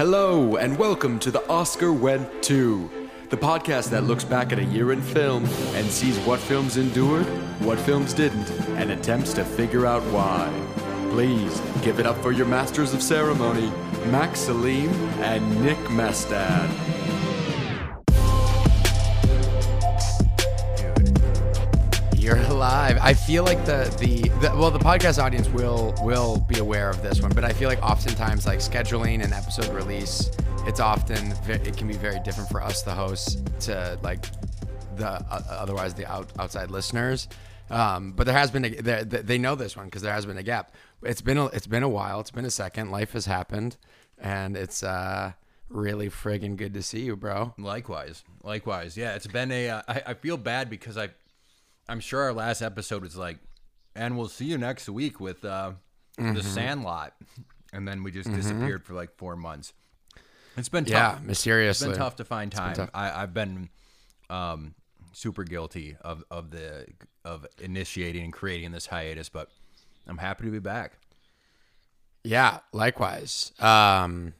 Hello, and welcome to the Oscar Went To, the podcast that looks back at a year in film and sees what films endured, what films didn't, and attempts to figure out why. Please give it up for your masters of ceremony, Max Salim and Nick Mestad. I feel like the, the the well, the podcast audience will will be aware of this one, but I feel like oftentimes like scheduling an episode release, it's often it can be very different for us, the hosts, to like the uh, otherwise the out, outside listeners. Um, but there has been a, they, know this one because there has been a gap. It's been a, it's been a while. It's been a second. Life has happened, and it's uh really friggin' good to see you, bro. Likewise, likewise. Yeah, it's been a. Uh, I, I feel bad because I, I'm sure our last episode was like, and we'll see you next week with uh, Mm-hmm. the Sandlot, and then we just disappeared for like four months. It's been Yeah, tough. It's mysteriously. been tough to find time. I, I've been um, super guilty of of the of initiating and creating this hiatus, but I'm happy to be back. Yeah, likewise. Um,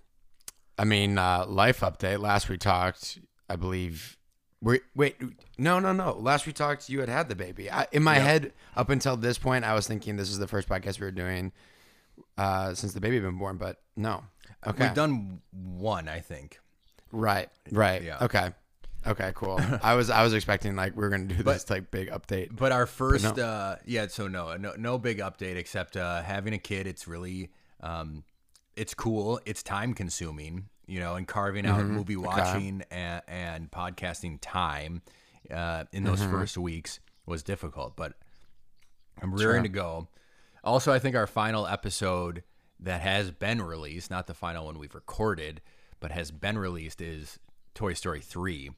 I mean, uh, life update. Last we talked, I believe. Wait, wait, no, no, no. Last we talked, you had had the baby. I, in my head, up until this point, I was thinking this is the first podcast we were doing uh, since the baby had been born. But no. Okay. We've done one, I think. right. Right. Yeah. Okay. Okay. Cool. I was I was expecting like we are gonna do this like big update. But our first, no. uh, yeah. So no, no, no big update except uh, having a kid. It's really, um, it's cool. It's time consuming, you know, and carving out Mm-hmm. movie watching and, and podcasting time uh, in those Mm-hmm. first weeks was difficult. But I'm rearing to go. Also, I think our final episode that has been released, not the final one we've recorded, but has been released, is Toy Story three.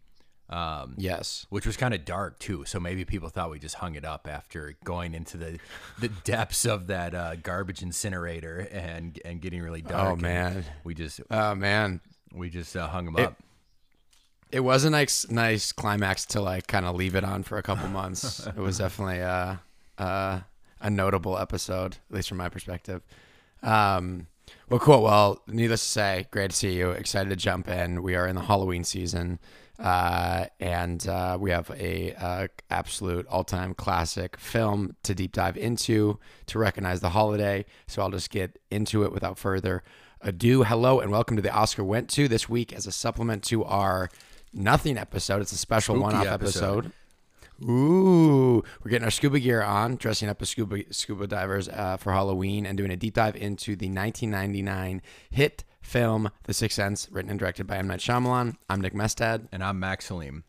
Um, yes. which was kind of dark too. So maybe people thought we just hung it up after going into the the depths of that uh, garbage incinerator and and getting really dark. Oh man. we just Oh man. We just uh, hung them It- up. It was a nice, nice climax to like kind of leave it on for a couple months. it was definitely uh, uh, a notable episode, at least from my perspective. Um, well, cool. Well, needless to say, great to see you. Excited to jump in. We are in the Halloween season, uh, and uh, we have a uh, absolute all-time classic film to deep dive into to recognize the holiday. So I'll just get into it without further ado. Hello and welcome to the Oscar Went To this week as a supplement to our Nothing episode. It's a special Spooky one-off episode. episode. Ooh, we're getting our scuba gear on, dressing up as scuba scuba divers uh, for Halloween, and doing a deep dive into the 1999 hit film The Sixth Sense, written and directed by M Night Shyamalan. I'm Nick Mestad. And I'm Max Salim.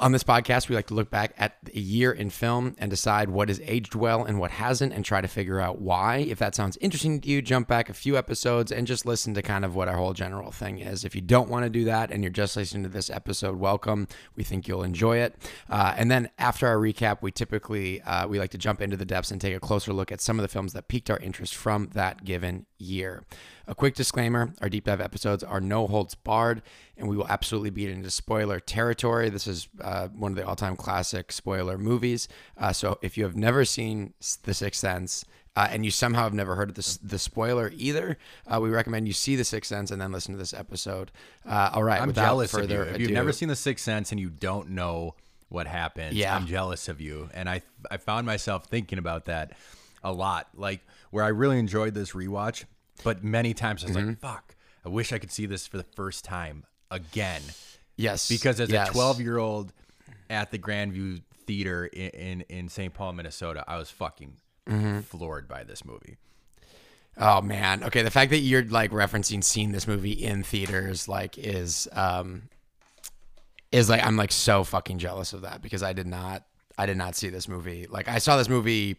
On this podcast, we like to look back at a year in film and decide what has aged well and what hasn't, and try to figure out why. If that sounds interesting to you, jump back a few episodes and just listen to kind of what our whole general thing is. If you don't want to do that and you're just listening to this episode, welcome. We think you'll enjoy it. Uh, and then after our recap, we typically uh, we like to jump into the depths and take a closer look at some of the films that piqued our interest from that given year. A quick disclaimer our deep dive episodes are no holds barred, and we will absolutely be into spoiler territory. This is uh, one of the all time classic spoiler movies. Uh, so if you have never seen The Sixth Sense, uh, and you somehow have never heard of this, the spoiler either, uh, we recommend you see The Sixth Sense and then listen to this episode. Uh, all right, I'm jealous of you. If ado, you've never seen The Sixth Sense and you don't know what happens, Yeah. I'm jealous of you. And I I found myself thinking about that a lot. Like where I really enjoyed this rewatch, but many times I was Mm-hmm. like, fuck, I wish I could see this for the first time again. yes, because as yes. a 12 year old at the Grandview Theater in in, in St. Paul, Minnesota, I was fucking Mm-hmm. floored by this movie. Oh man. Okay, the fact that you're like referencing seeing this movie in theaters like is um is like I'm like so fucking jealous of that because I did not I did not see this movie. Like I saw this movie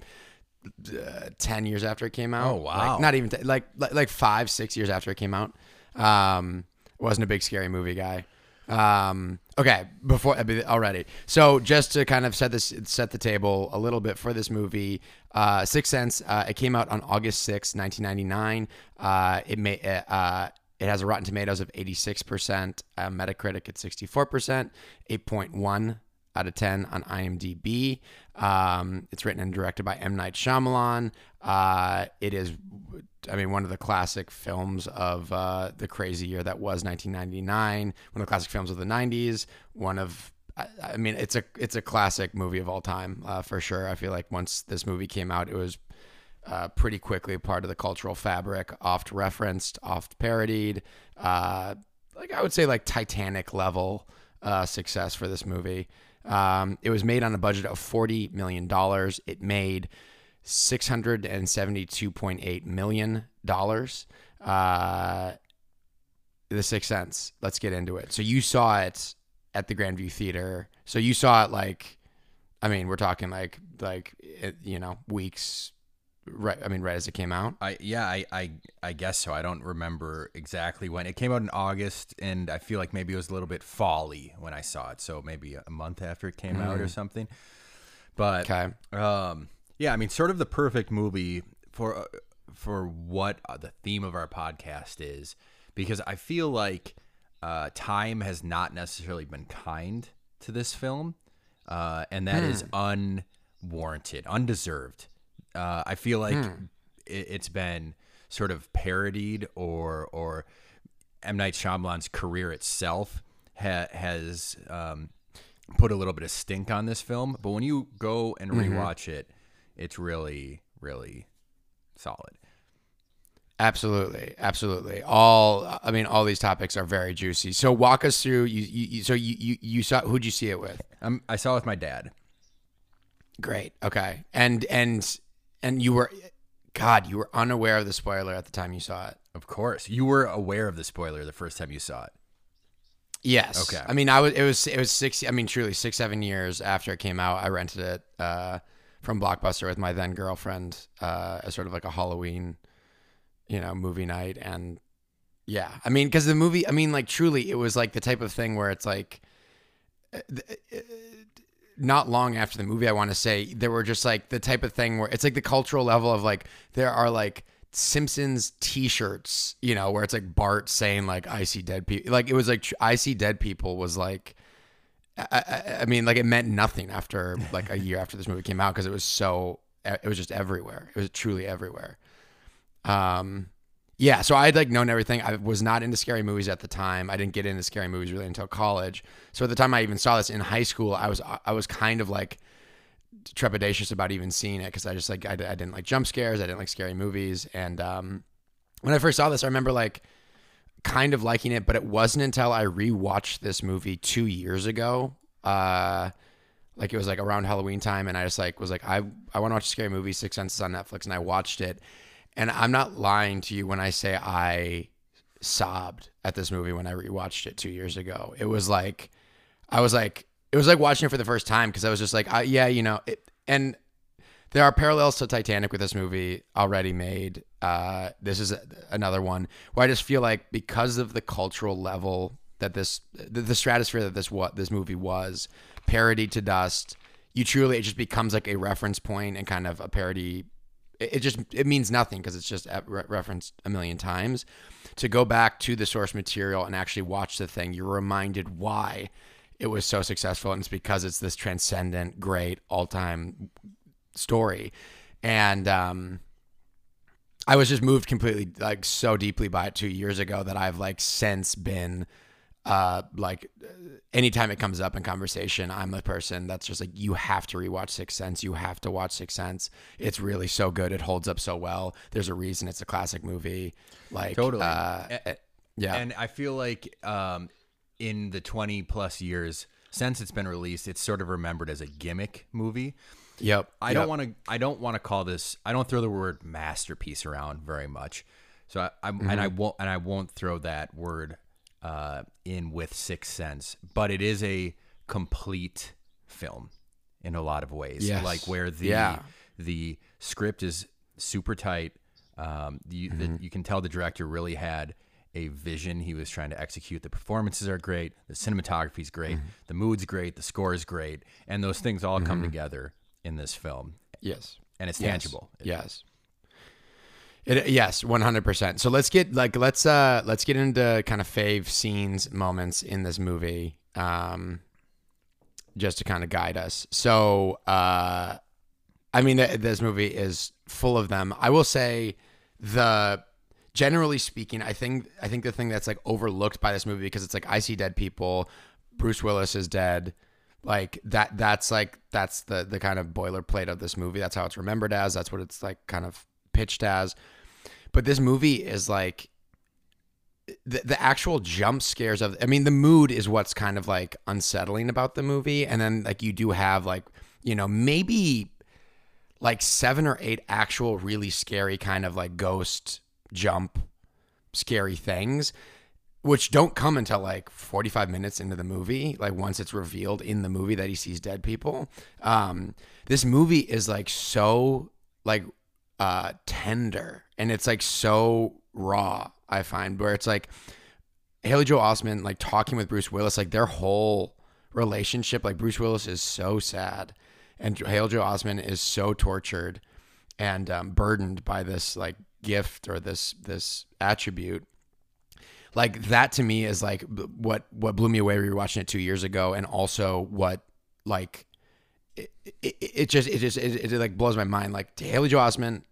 uh, 10 years after it came out. Oh, wow. Like, not even, t- like, like, like five, six years after it came out. Um, wasn't a big scary movie guy. Um, okay, before already. So just to kind of set this set the table a little bit for this movie, uh, Sixth Sense. Uh, it came out on August sixth, nineteen ninety nine. Uh, it may. Uh, uh, it has a Rotten Tomatoes of 86%, Metacritic at 64%, 8.1 out of 10 on IMDb. Um, it's written and directed by M. Night Shyamalan. Uh, it is, I mean, one of the classic films of uh, the crazy year that was 1999. One of the classic films of the 90s. One of I, mean, it's a it's a classic movie of all time uh, for sure. I feel like once this movie came out, it was uh, pretty quickly part of the cultural fabric, oft referenced, oft parodied. Uh, like I would say, like Titanic level uh, success for this movie. Um, it was made on a budget of forty million dollars. It made six hundred and seventy-two point eight million dollars. Uh, the Sixth Sense. Let's get into it. So you saw it at the Grandview Theater. So you saw it like, I mean, we're talking like like you know weeks right i mean right as it came out i yeah I, I i guess so i don't remember exactly when it came out in august and i feel like maybe it was a little bit folly when i saw it so maybe a month after it came mm. out or mm. something but okay. um yeah i mean sort of the perfect movie for uh, for what uh, the theme of our podcast is because i feel like uh time has not necessarily been kind to this film uh and that hmm. is unwarranted undeserved uh, I feel like hmm. it, has been sort of parodied or or M Night Shyamalan's career itself ha- has um, put a little bit of stink on this film. But when you go and mm-hmm. rewatch mm-hmm. it, it's really really solid. Absolutely, absolutely. All I mean, all these topics are very juicy. So walk us through. You, you, you so you, you you saw who'd you see it with? Um, I saw it with my dad. Great. Okay. And and and you were, God, you were unaware of the spoiler at the time you saw it. Of course, you were aware of the spoiler the first time you saw it. Yes. Okay. I mean, I was. It was. It was six. I mean, truly, six, seven years after it came out, I rented it uh, from Blockbuster with my then girlfriend uh, as sort of like a Halloween, you know, movie night, and yeah, I mean, because the movie, I mean, like truly, it was like the type of thing where it's like. Uh, uh, not long after the movie, I want to say there were just like the type of thing where it's like the cultural level of like there are like Simpsons T-shirts, you know, where it's like Bart saying like "I see dead people," like it was like "I see dead people" was like, I, I, I mean, like it meant nothing after like a year after this movie came out because it was so it was just everywhere. It was truly everywhere. Um, yeah, so I had like known everything. I was not into scary movies at the time. I didn't get into scary movies really until college. So at the time I even saw this in high school, I was I was kind of like trepidatious about even seeing it because I just like I, I, didn't like jump scares. I didn't like scary movies. And um, when I first saw this, I remember like kind of liking it, but it wasn't until I rewatched this movie two years ago. Uh, like it was like around Halloween time, and I just like was like I I want to watch a scary movie. Six Senses on Netflix, and I watched it and I'm not lying to you when I say I sobbed at this movie when I rewatched it two years ago. It was like, I was like, it was like watching it for the first time because I was just like, I, yeah, you know, it, and there are parallels to Titanic with this movie already made. Uh, this is another one where I just feel like because of the cultural level that this, the, the stratosphere that this what this movie was, parodied to dust. You truly, it just becomes like a reference point and kind of a parody it just it means nothing because it's just re- referenced a million times. To go back to the source material and actually watch the thing you're reminded why it was so successful and it's because it's this transcendent great all-time story. And um I was just moved completely like so deeply by it 2 years ago that I've like since been uh, like anytime it comes up in conversation, I'm the person that's just like, you have to rewatch Sixth Sense. You have to watch Sixth Sense. It's really so good. It holds up so well. There's a reason it's a classic movie. Like totally. Uh, yeah. And I feel like um, in the 20 plus years since it's been released, it's sort of remembered as a gimmick movie. Yep. I yep. don't want to. I don't want to call this. I don't throw the word masterpiece around very much. So I, I mm-hmm. and I won't and I won't throw that word uh, in with Sixth Sense, but it is a complete film in a lot of ways. Yes. Like where the yeah. the script is super tight. Um, you mm-hmm. the, you can tell the director really had a vision he was trying to execute. The performances are great, the cinematography is great, mm-hmm. the mood's great, the score is great, and those things all mm-hmm. come together in this film. Yes, and it's yes. tangible. yes. It, yes, one hundred percent. So let's get like let's uh let's get into kind of fave scenes moments in this movie. Um, just to kind of guide us. So, uh, I mean, th- this movie is full of them. I will say the generally speaking, I think I think the thing that's like overlooked by this movie because it's like I see dead people, Bruce Willis is dead, like that. That's like that's the the kind of boilerplate of this movie. That's how it's remembered as. That's what it's like kind of pitched as. But this movie is like the, the actual jump scares of I mean the mood is what's kind of like unsettling about the movie and then like you do have like you know maybe like seven or eight actual really scary kind of like ghost jump scary things which don't come until like 45 minutes into the movie like once it's revealed in the movie that he sees dead people um this movie is like so like uh tender and it's like so raw I find where it's like Haley Joel Osment like talking with Bruce Willis, like their whole relationship, like Bruce Willis is so sad, and Haley Joel Osment is so tortured and um, burdened by this like gift or this this attribute. Like that to me is like what what blew me away. We were watching it two years ago, and also what like it, it, it just it just it, it, like blows my mind. Like Haley Joel Osment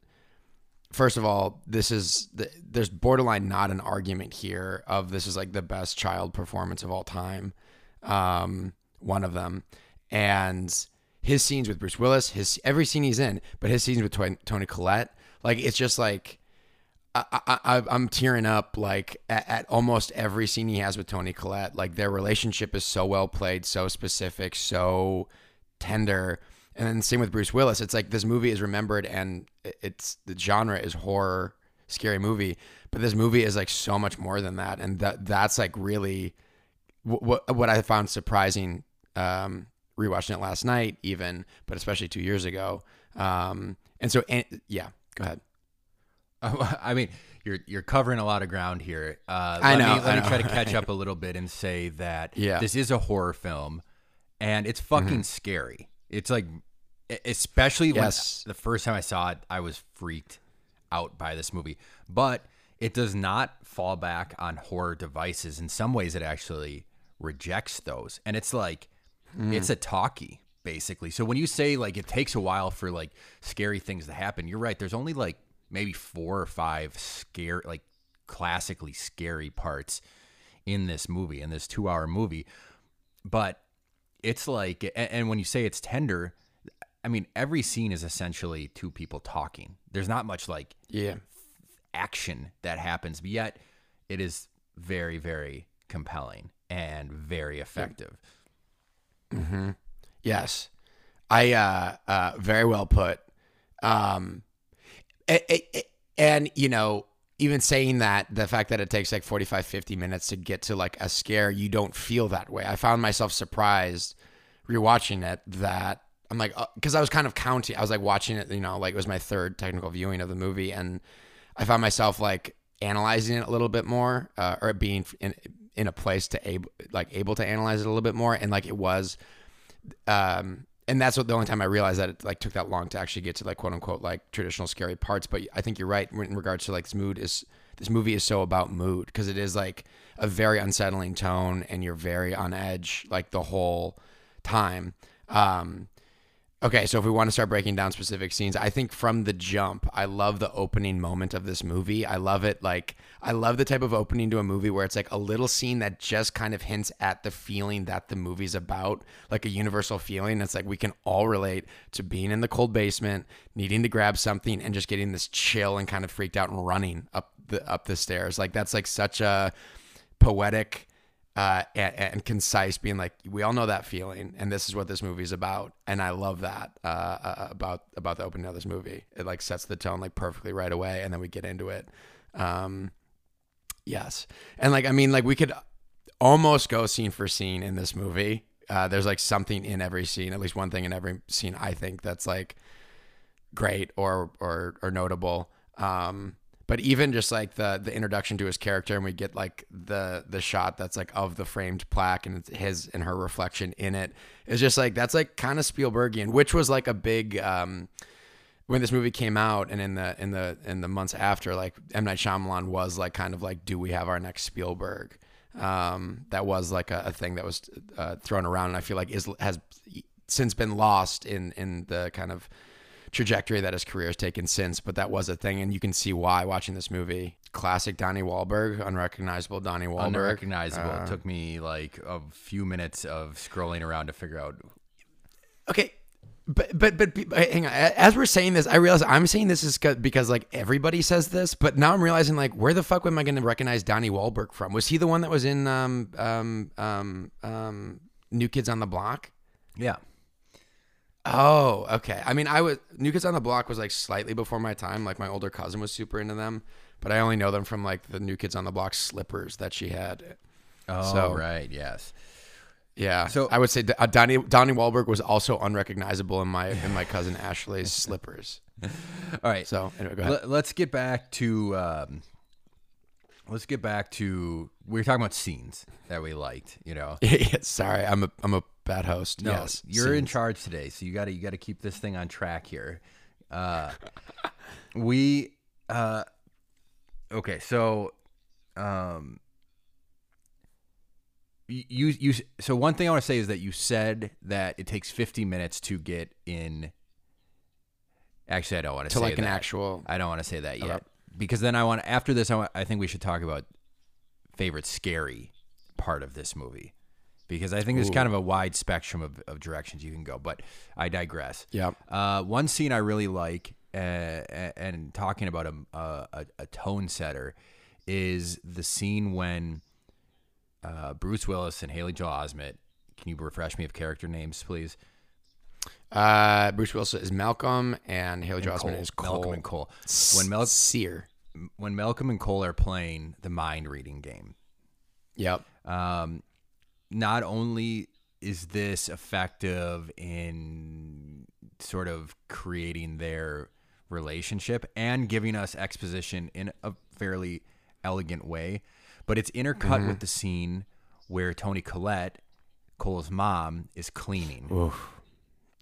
first of all, this is there's borderline not an argument here of this is like the best child performance of all time. Um, one of them, and his scenes with Bruce Willis, his every scene he's in, but his scenes with Toni Collette, like it's just like I, I, I'm tearing up like at, at, almost every scene he has with Toni Collette. Like their relationship is so well played, so specific, so tender. And then same with Bruce Willis. It's like this movie is remembered and it's the genre is horror, scary movie, but this movie is like so much more than that. And that that's like really what what I found surprising um, rewatching it last night, even, but especially two years ago. Um, and so, and, yeah, go ahead. I mean, you're you're covering a lot of ground here. Uh, I know. Me, let I me try to catch up a little bit and say that yeah. this is a horror film, and it's fucking mm-hmm. scary. It's like, especially yes. when the first time I saw it, I was freaked out by this movie. But it does not fall back on horror devices. In some ways, it actually rejects those. And it's like, mm. it's a talkie basically. So when you say like it takes a while for like scary things to happen, you're right. There's only like maybe four or five scare like classically scary parts in this movie, in this two hour movie. But it's like, and when you say it's tender, I mean, every scene is essentially two people talking. There's not much like yeah action that happens, but yet it is very, very compelling and very effective. Mm-hmm. Yes, I uh, uh, very well put. Um, it, it, it, and you know, even saying that the fact that it takes like 45 50 minutes to get to like a scare you don't feel that way. I found myself surprised rewatching it that i'm like because uh, i was kind of counting i was like watching it you know like it was my third technical viewing of the movie and i found myself like analyzing it a little bit more uh, or being in in a place to able like able to analyze it a little bit more and like it was um and that's what the only time I realized that it like took that long to actually get to like quote unquote like traditional scary parts. But I think you're right in regards to like this mood is this movie is so about mood because it is like a very unsettling tone and you're very on edge like the whole time. Um, Okay, so if we want to start breaking down specific scenes, I think from the jump, I love the opening moment of this movie. I love it like I love the type of opening to a movie where it's like a little scene that just kind of hints at the feeling that the movie's about, like a universal feeling. It's like we can all relate to being in the cold basement, needing to grab something and just getting this chill and kind of freaked out and running up the up the stairs. Like that's like such a poetic uh, and, and, concise, being like, we all know that feeling, and this is what this movie is about, and I love that uh, uh, about about the opening of this movie. It like sets the tone like perfectly right away, and then we get into it. Um, yes, and like I mean, like we could almost go scene for scene in this movie. Uh, there's like something in every scene, at least one thing in every scene. I think that's like great or or or notable. Um, but even just like the the introduction to his character and we get like the the shot that's like of the framed plaque and his and her reflection in it is just like that's like kind of Spielbergian which was like a big um when this movie came out and in the in the in the months after like M. Night Shyamalan was like kind of like do we have our next Spielberg? Um, that was like a, a thing that was uh, thrown around, and I feel like is has since been lost in in the kind of trajectory that his career has taken since. But that was a thing, and you can see why watching this movie. Classic Donnie Wahlberg, unrecognizable Donnie Wahlberg. Unrecognizable. it took me like a few minutes of scrolling around to figure out. Okay, but, but but but hang on. As we're saying this, I realize I'm saying this is because like everybody says this, but now I'm realizing like where the fuck am I going to recognize Donnie Wahlberg from? Was he the one that was in um um um um New Kids on the Block? Yeah. Oh, okay. I mean, I was New Kids on the Block was like slightly before my time. Like my older cousin was super into them, but I only know them from like the New Kids on the Block slippers that she had. Oh, so, right. Yes. Yeah. So I would say uh, Donnie Donnie Wahlberg was also unrecognizable in my in my cousin Ashley's slippers. All right. So anyway, go ahead. Let, us get back to um, let's get back to we were talking about scenes that we liked. You know. yeah, sorry, I'm a I'm a bad host. No, yes, you're in charge today, so you got to you got to keep this thing on track here. Uh, we uh, okay, so um you you so one thing I want to say is that you said that it takes 50 minutes to get in. Actually, I don't want to, to say like that. an actual. I don't want to say that yet okay. because then I want after this I, want, I think we should talk about favorite scary part of this movie because I think there's Ooh. kind of a wide spectrum of, of directions you can go. But I digress. Yeah. Uh, one scene I really like, uh, and talking about a, a, a tone setter, is the scene when uh, Bruce Willis and Haley Joel Osment. Can you refresh me of character names, please? Uh, Bruce Willis is Malcolm, and Haley Joel Osment is Cole. Malcolm and Cole. When Mel- Sear. When Malcolm and Cole are playing the mind reading game. Yep. Um, not only is this effective in sort of creating their relationship and giving us exposition in a fairly elegant way, but it's intercut mm-hmm. with the scene where Toni Collette, Cole's mom, is cleaning. Oof.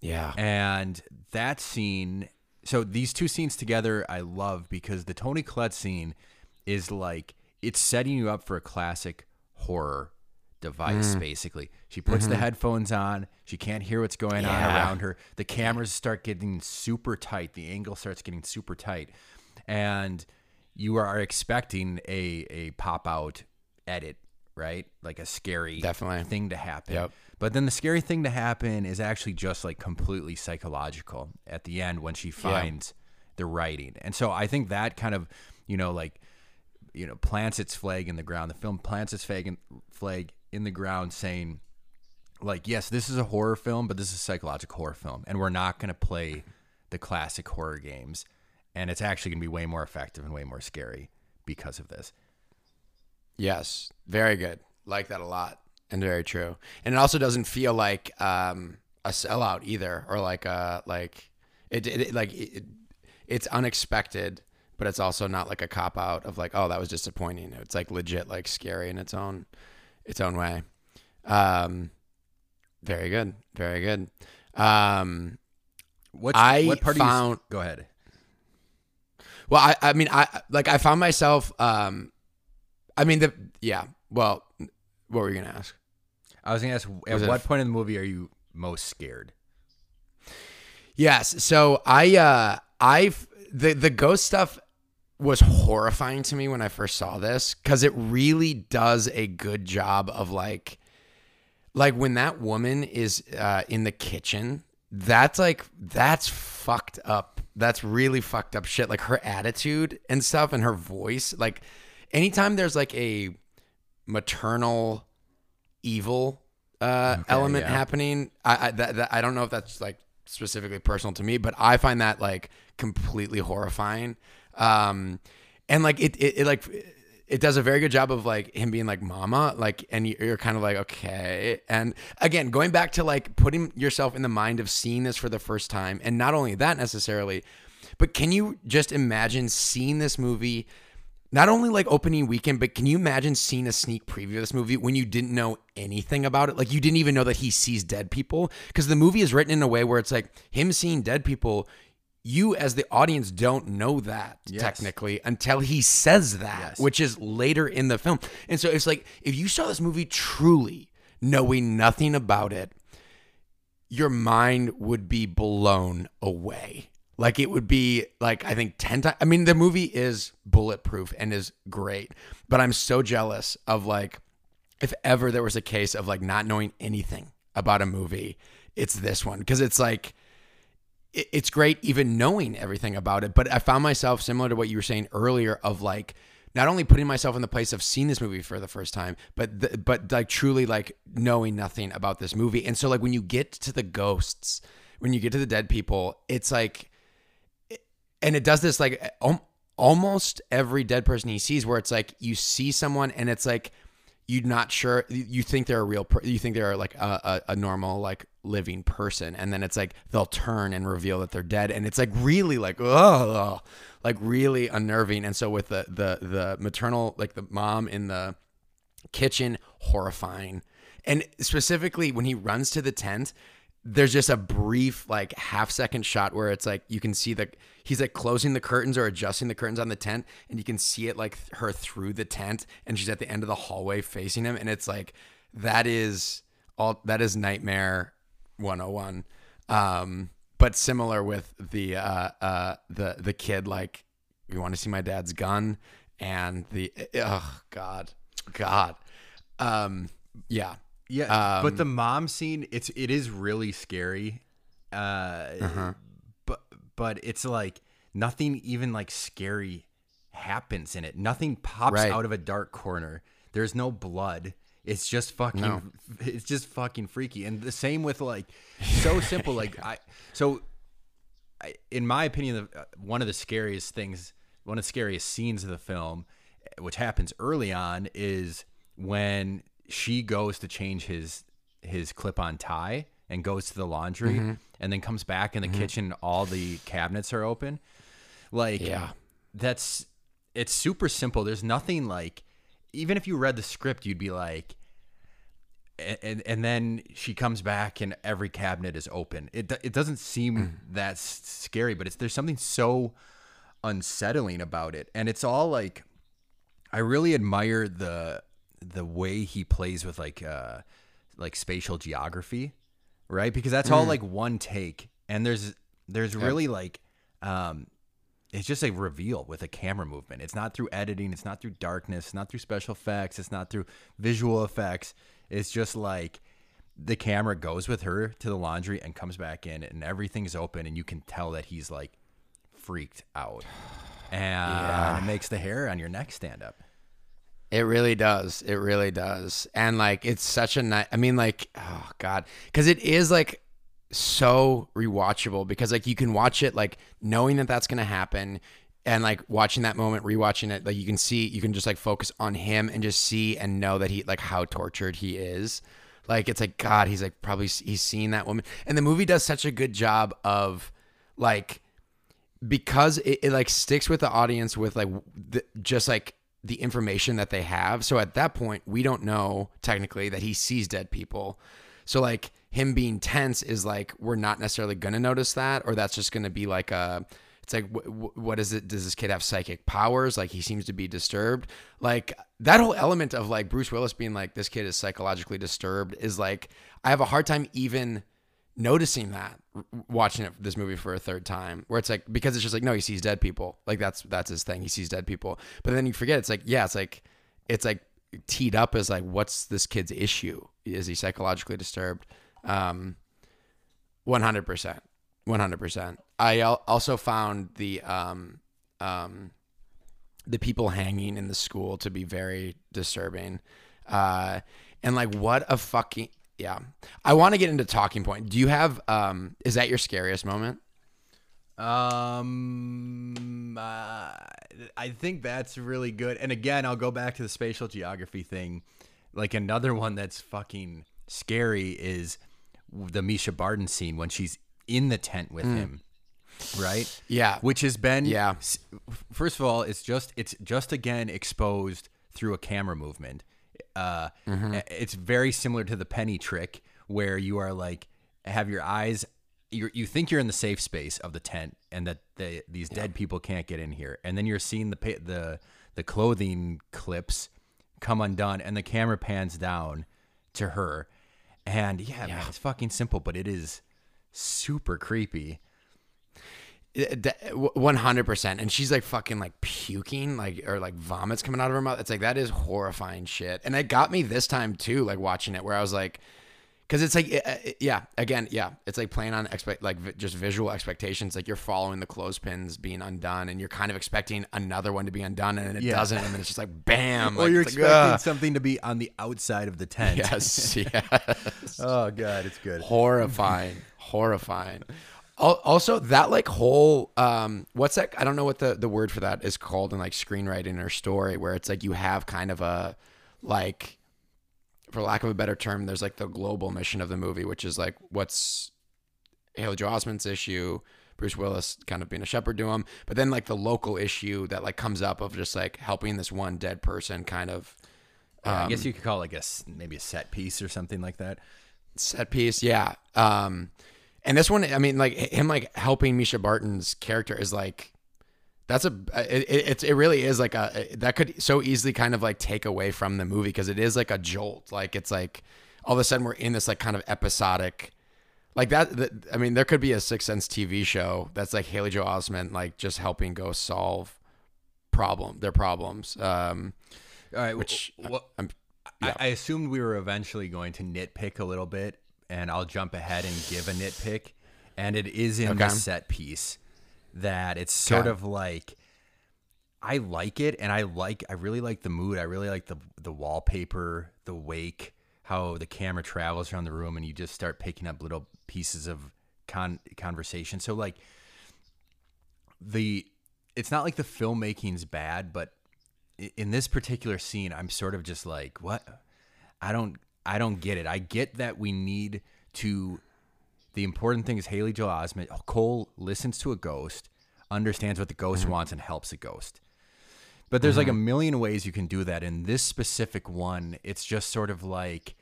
Yeah. And that scene, so these two scenes together, I love because the Toni Collette scene is like, it's setting you up for a classic horror device, mm. basically. She puts mm-hmm. the headphones on. She can't hear what's going yeah. on around her. The cameras start getting super tight. The angle starts getting super tight. And you are expecting a a pop out edit, right? Like a scary definitely thing to happen. Yep. But then the scary thing to happen is actually just like completely psychological at the end when she finds yeah. the writing. And so I think that kind of, you know, like you know, plants its flag in the ground. The film plants its flag in, flag in the ground saying like, yes, this is a horror film, but this is a psychological horror film and we're not going to play the classic horror games and it's actually going to be way more effective and way more scary because of this. Yes, very good. Like that a lot, and very true. And it also doesn't feel like um, a sellout either, or like a uh, like it, it, it like it, it's unexpected, but it's also not like a cop out of like, oh, that was disappointing. It's like legit, like scary in its own its own way. Um, very good, very good. Um, What's, I what part found. Go ahead. Well, I, I mean, I like I found myself. Um, I mean, the yeah. Well, what were you gonna ask? I was gonna ask at was what point in the movie are you most scared? Yes. So I, uh, I've the the ghost stuff was horrifying to me when I first saw this because it really does a good job of like, like when that woman is uh, in the kitchen. That's like that's fucked up that's really fucked up shit. Like her attitude and stuff and her voice. Like anytime there's like a maternal evil uh, okay, element yeah. happening, I I, that, that, I don't know if that's like specifically personal to me, but I find that like completely horrifying. Um, and like it, it, it like it does a very good job of like him being like mama like and you're kind of like okay. And again going back to like putting yourself in the mind of seeing this for the first time and not only that necessarily but can you just imagine seeing this movie not only like opening weekend but can you imagine seeing a sneak preview of this movie when you didn't know anything about it? Like you didn't even know that he sees dead people? Because the movie is written in a way where it's like him seeing dead people you as the audience don't know that Yes. technically until he says that, Yes. which is later in the film. And so it's like if you saw this movie truly knowing nothing about it, your mind would be blown away. Like it would be like I think 10 times I mean the movie is bulletproof and is great, but I'm so jealous of like if ever there was a case of like not knowing anything about a movie, it's this one because it's like it's great even knowing everything about it. But I found myself similar to what you were saying earlier of like not only putting myself in the place of seeing this movie for the first time, but the, but like truly like knowing nothing about this movie. And so like when you get to the ghosts, when you get to the dead people, it's like and it does this like almost every dead person he sees where it's like you see someone and it's like you're not sure you think they're a real you think they're like a, a, a normal like living person. And then it's like they'll turn and reveal that they're dead. And it's like really like oh like really unnerving. And so with the the the maternal like the mom in the kitchen horrifying. And specifically when he runs to the tent there's just a brief like half second shot where it's like you can see that he's like closing the curtains or adjusting the curtains on the tent and you can see it like her through the tent and she's at the end of the hallway facing him. And it's like that is all that is nightmare 101 um but similar with the uh uh the the kid like you want to see my dad's gun and the oh god god um yeah Yeah, but Um, the mom scene, it's it is really scary. Uh, Uh-huh. but but it's like nothing even like scary happens in it. Nothing pops Right. out of a dark corner. There's no blood. It's just fucking. No. It's just fucking freaky. And the same with like so simple. Like I so, I, in my opinion, the, uh, one of the scariest things, one of the scariest scenes of the film, eh, which happens early on, is when she goes to change his his clip-on tie and goes to the laundry Mm-hmm. and then comes back in the kitchen and all the cabinets are open like Yeah. that's it's super simple there's nothing like even if you read the script you'd be like and and then she comes back and every cabinet is open. It it doesn't seem Mm. that scary but it's there's something so unsettling about it. And it's all like I really admire the the way he plays with like uh like spatial geography, right? Because that's all like one take. And there's there's really like um it's just a reveal with a camera movement. It's not through editing, it's not through darkness, it's not through special effects, it's not through visual effects. It's just like the camera goes with her to the laundry and comes back in and everything's open and you can tell that he's like freaked out. And it makes the hair on your neck stand up. It really does. It really does. And like it's such a nice I mean like oh god cuz it is like so rewatchable because like you can watch it like knowing that that's going to happen and like watching that moment rewatching it like you can see you can just like focus on him and just see and know that he like how tortured he is. Like it's like god he's like probably he's seeing that woman and the movie does such a good job of like because it, it like sticks with the audience with like the, just like the information that they have. So at that point, we don't know technically that he sees dead people. So like him being tense is like we're not necessarily gonna notice that, or that's just gonna be like a. It's like wh- what is it? Does this kid have psychic powers? Like he seems to be disturbed. Like that whole element of like Bruce Willis being like this kid is psychologically disturbed is like I have a hard time even noticing that watching it this movie for a third time where it's like because it's just like no he sees dead people like that's that's his thing he sees dead people but then you forget it's like yeah it's like it's like teed up as like what's this kid's issue is he psychologically disturbed um 100% 100% i al- also found the um um the people hanging in the school to be very disturbing. Uh and like what a fucking yeah. I want to get into talking point. Do you have um is that your scariest moment? Um, uh, I think that's really good. And again, I'll go back to the spatial geography thing. Like another one that's fucking scary is the Mischa Barton scene when she's in the tent with him, right? Yeah. Which has been Yeah. First of all, it's just it's just again exposed through a camera movement. Uh, Mm-hmm. It's very similar to the penny trick where you are like have your eyes you you think you're in the safe space of the tent and that they, these dead people can't get in here, and then you're seeing the the the clothing clips come undone, and the camera pans down to her, and yeah, man, it's fucking simple, but it is super creepy. Eh, eh, eh, one hundred percent, and she's like fucking like puking, like or like vomits coming out of her mouth. It's like that is horrifying shit, and it got me this time too, like watching it, where I was like, because it's like, uh, yeah, again, yeah, it's like playing on expect like just visual expectations. Like you're following the clothespins being undone, and you're kind of expecting another one to be undone, and it Yeah. doesn't, and then it's just like bam, or like, you're like, expecting something to be on the outside of the tent. yes, yes. oh god, it's good. horrifying horrifying also that like whole um what's that i don't know what the the word for that is called in like screenwriting or story where it's like you have kind of a like for lack of a better term there's like the global mission of the movie which is like what's Haley Joel Osment's issue Bruce Willis kind of being a shepherd to him but then like the local issue that like comes up of just like helping this one dead person kind of Yeah, I guess you could call it like a maybe a set piece or something like that. set piece yeah um and this one i mean like him like helping mischa barton's character is like that's a it, it, it's it really is like a that could so easily kind of like take away from the movie because it is like a jolt. Like it's like all of a sudden we're in this like kind of episodic like that, that i mean there could be a six sense tv show that's like haley joel osment like just helping go solve problem their problems um All right, which wh- what I'm, I, I assumed we were eventually going to nitpick a little bit, and I'll jump ahead and give a nitpick. And it is in the set piece that it's sort Okay. of like I like it, and I like I really like the mood. I really like the the wallpaper, the wake, how the camera travels around the room, and you just start picking up little pieces of con- conversation. So like the it's not like the filmmaking's bad, but in this particular scene, I'm sort of just like, what? I don't, I don't get it. I get that we need to. The important thing is Haley Joel Osment. Cole listens to a ghost, understands what the ghost wants, and helps a ghost. But there's like a million ways you can do that. In this specific one, it's just sort of like,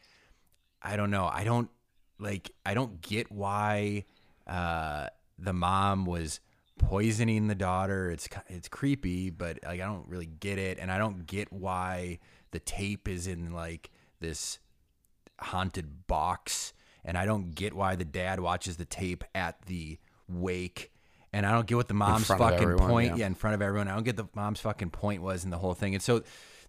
I don't know. I don't like. I don't get why uh, the mom was poisoning the daughter. It's it's creepy, but like I don't really get it, and I don't get why the tape is in like this haunted box, and I don't get why the dad watches the tape at the wake. And I don't get what the mom's fucking everyone, point. yeah. Yeah, in front of everyone. I don't get the mom's fucking point was in the whole thing. And so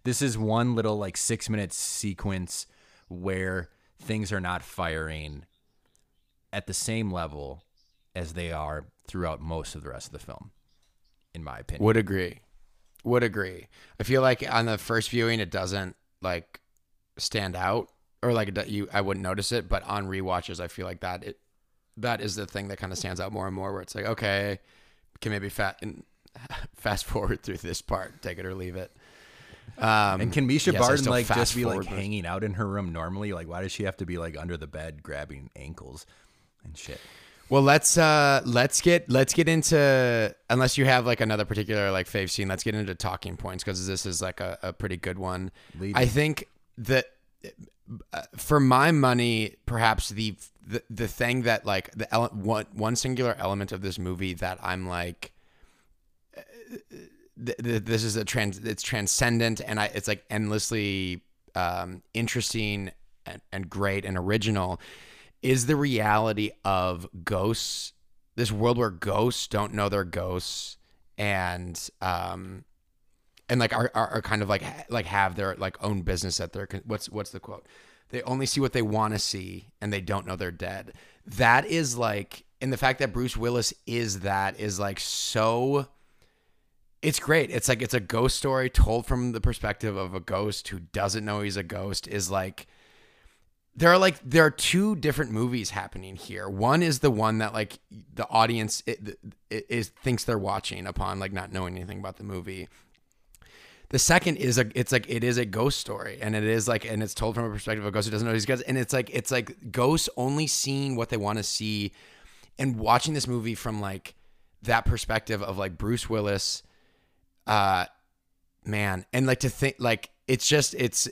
this is one little like six minute sequence where things are not firing at the same level as they are throughout most of the rest of the film, in my opinion. Would agree. Would agree. I feel like on the first viewing, it doesn't like stand out, or like you, I wouldn't notice it. But on rewatches, I feel like that it that is the thing that kind of stands out more and more. Where it's like, okay, can maybe fat and fast forward through this part, take it or leave it. Um, and can Mischa yes, Barton like just be like hanging out in her room normally? Like, why does she have to be like under the bed grabbing ankles and shit? Well, let's uh let's get let's get into unless you have like another particular like fave scene, let's get into talking points because this is like a, a pretty good one. Lead I think that for my money, perhaps the the the thing that like the ele- one one singular element of this movie that I'm like th- th- this is a trans it's transcendent and I it's like endlessly um, interesting and, and great and original is the reality of ghosts this world where ghosts don't know they're ghosts and um and like are, are, are kind of like like have their like own business at their what's what's the quote they only see what they want to see and they don't know they're dead that is like and the fact that bruce willis is that is like so it's great it's like it's a ghost story told from the perspective of a ghost who doesn't know he's a ghost is like there are like there are two different movies happening here. One is the one that like the audience it is thinks they're watching upon like not knowing anything about the movie. The second is a it's like it is a ghost story and it is like and it's told from a perspective of a ghost who doesn't know these guys and it's like it's like ghosts only seeing what they want to see and watching this movie from like that perspective of like Bruce Willis uh man and like to think like it's just it's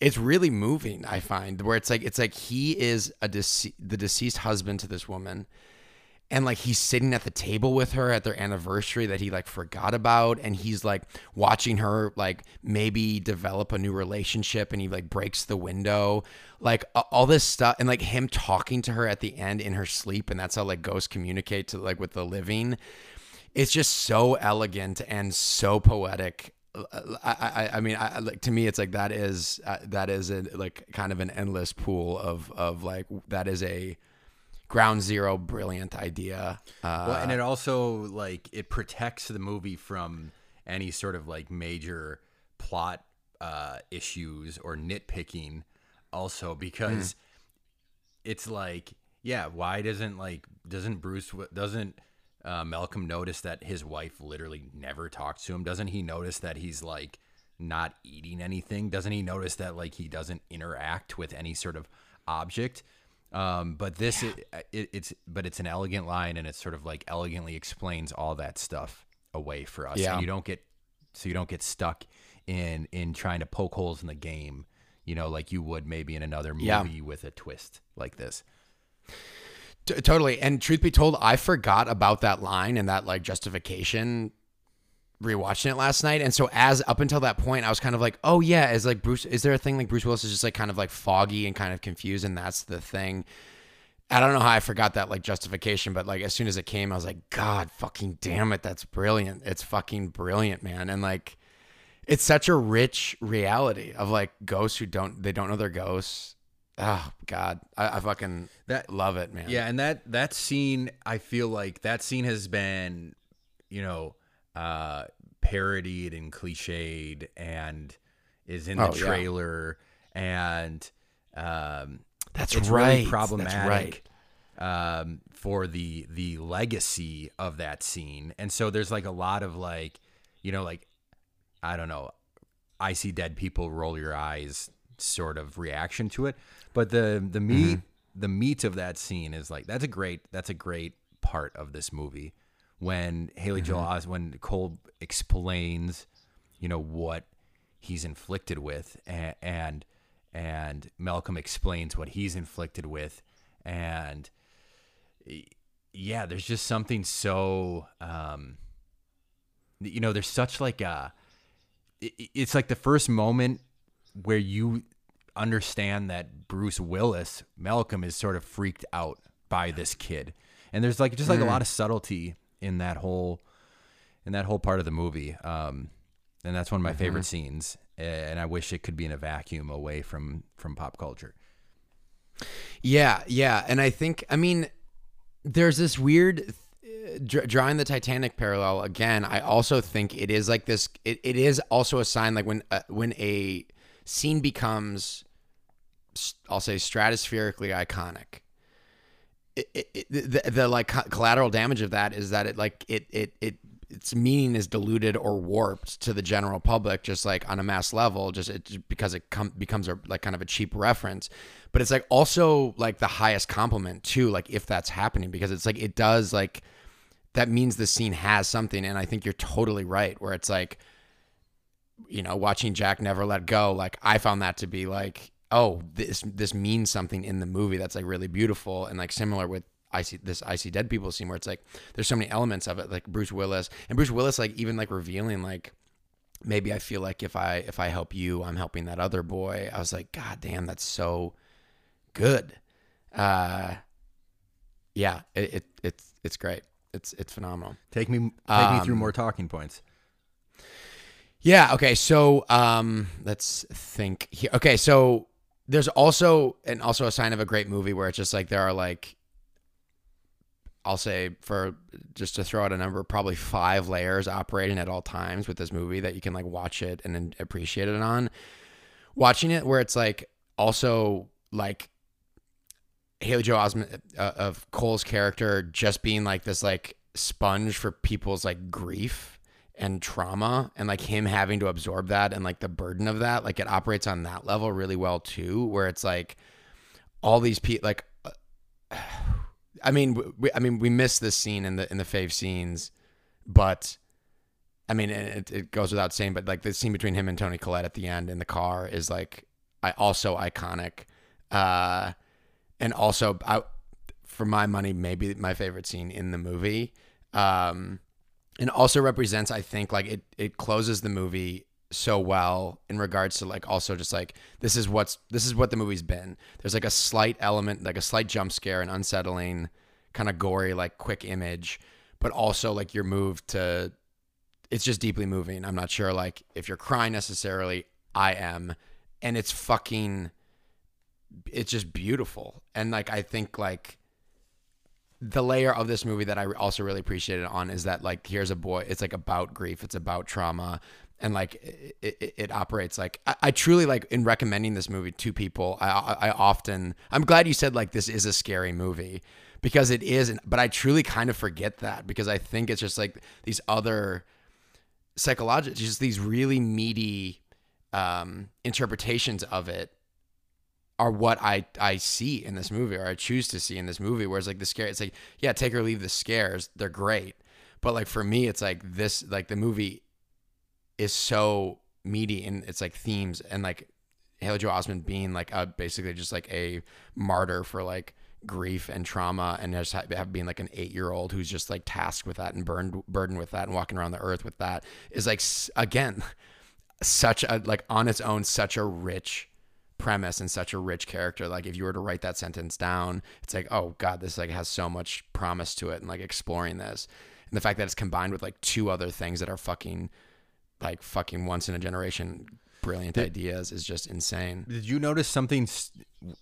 it's really moving. I find where it's like it's like he is a dece- the deceased husband to this woman, and like he's sitting at the table with her at their anniversary that he like forgot about, and he's like watching her like maybe develop a new relationship, and he like breaks the window, like all this stuff, and like him talking to her at the end in her sleep, and that's how like ghosts communicate to like with the living. It's just so elegant and so poetic I, I, I mean, I, like to me, it's like that is uh, that is a, like kind of an endless pool of of like that is a ground zero brilliant idea. Uh, well, and it also like it protects the movie from any sort of like major plot uh, issues or nitpicking. Also, because mm. it's like, yeah, why doesn't like doesn't Bruce doesn't uh, Malcolm notice that his wife literally never talks to him? Doesn't he notice that he's like not eating anything? Doesn't he notice that like he doesn't interact with any sort of object? Um, but this yeah. it, it, it's but it's an elegant line and it sort of like elegantly explains all that stuff away for us. Yeah. And you don't get so you don't get stuck in in trying to poke holes in the game, you know, like you would maybe in another movie yeah. with a twist like this. T- totally. And truth be told, I forgot about that line and that like justification rewatching it last night. And so as up until that point, I was kind of like, oh yeah, is like Bruce is there a thing like Bruce Willis is just like kind of like foggy and kind of confused and that's the thing. I don't know how I forgot that like justification, but like as soon as it came, I was like, God fucking damn it, that's brilliant. It's fucking brilliant, man. And like it's such a rich reality of like ghosts who don't they don't know they're ghosts Oh God, I, I fucking that love it, man. Yeah, and that that scene, I feel like that scene has been, you know, uh, parodied and cliched, and is in the oh, trailer, yeah. and um, that's it's right. Really problematic. Right. Um, for the the legacy of that scene, and so there's like a lot of like, you know, like I don't know, I see dead people, roll your eyes sort of reaction to it. But the the meat mm-hmm. the meat of that scene is like that's a great that's a great part of this movie when Haley mm-hmm. Joel Os when Cole explains, you know what he's inflicted with, and, and and Malcolm explains what he's inflicted with, and yeah, there's just something so um, you know, there's such like a it's like the first moment where you understand that Bruce Willis, Malcolm, is sort of freaked out by this kid, and there's like just like mm. a lot of subtlety in that whole in that whole part of the movie. Um, and that's one of my mm-hmm. favorite scenes. And I wish it could be in a vacuum away from from pop culture. Yeah, yeah, and I think I mean there's this weird drawing the Titanic parallel again. I also think it is like this. It, it is also a sign like when uh, when a scene becomes, I'll say, stratospherically iconic. It, it, the, the like collateral damage of that is that it like it it it its meaning is diluted or warped to the general public just like on a mass level just it because it com- becomes a like kind of a cheap reference. But it's like also like the highest compliment too like if that's happening because it's like it does like that means the scene has something and i think you're totally right where it's like you know, watching Jack never let go, like I found that to be like, oh, this this means something in the movie that's like really beautiful and like similar with I see this I see dead people scene where it's like there's so many elements of it, like Bruce Willis and Bruce Willis like even like revealing like maybe I feel like if I if I help you, I'm helping that other boy. I was like, God damn, that's so good. Uh yeah, it, it it's it's great. It's it's phenomenal. Take me take um, me through um, more talking points. Yeah. Okay. So um, let's think here. Okay. So there's also and also a sign of a great movie where it's just like there are like I'll say for just to throw out a number, probably five layers operating at all times with this movie that you can like watch it and then appreciate it on. Watching it where it's like also like Haley Joel Osment uh, of Cole's character just being like this like sponge for people's like grief and trauma and like him having to absorb that and like the burden of that like it operates on that level really well too where it's like all these people like uh, i mean we, i mean we miss this scene in the in the fave scenes but i mean it, it goes without saying but like the scene between him and toni collette at the end in the car is like I also iconic, uh, and also I, for my money, maybe my favorite scene in the movie. Um, and also represents, I think, like it it closes the movie so well in regards to like also just like this is what's this is what the movie's been. There's like a slight element, like a slight jump scare, and unsettling, kind of gory, like quick image, but also like you're moved to. It's just deeply moving. I'm not sure like if you're crying necessarily. I am, and it's fucking. It's just beautiful, and like I think like the layer of this movie that I also really appreciated on is that like here's a boy it's like about grief it's about trauma and like it, it, it operates like I, I, truly like in recommending this movie to people I, I often I'm glad you said like this is a scary movie because it is but I truly kind of forget that because I think it's just like these other psychological just these really meaty um, interpretations of it are what I I see in this movie or I choose to see in this movie. Whereas like the scare, it's like yeah, take or leave the scares, they're great, but like for me, it's like this like the movie is so meaty and its like themes and like Haley Joel Osment being like a basically just like a martyr for like grief and trauma and just have, being like an eight year old who's just like tasked with that and burned burdened with that and walking around the earth with that is like again such a like on its own such a rich premise and such a rich character like if you were to write that sentence down it's like oh god this like has so much promise to it and like exploring this. And the fact that it's combined with like two other things that are fucking like fucking once in a generation brilliant did, ideas is just insane. Did you notice something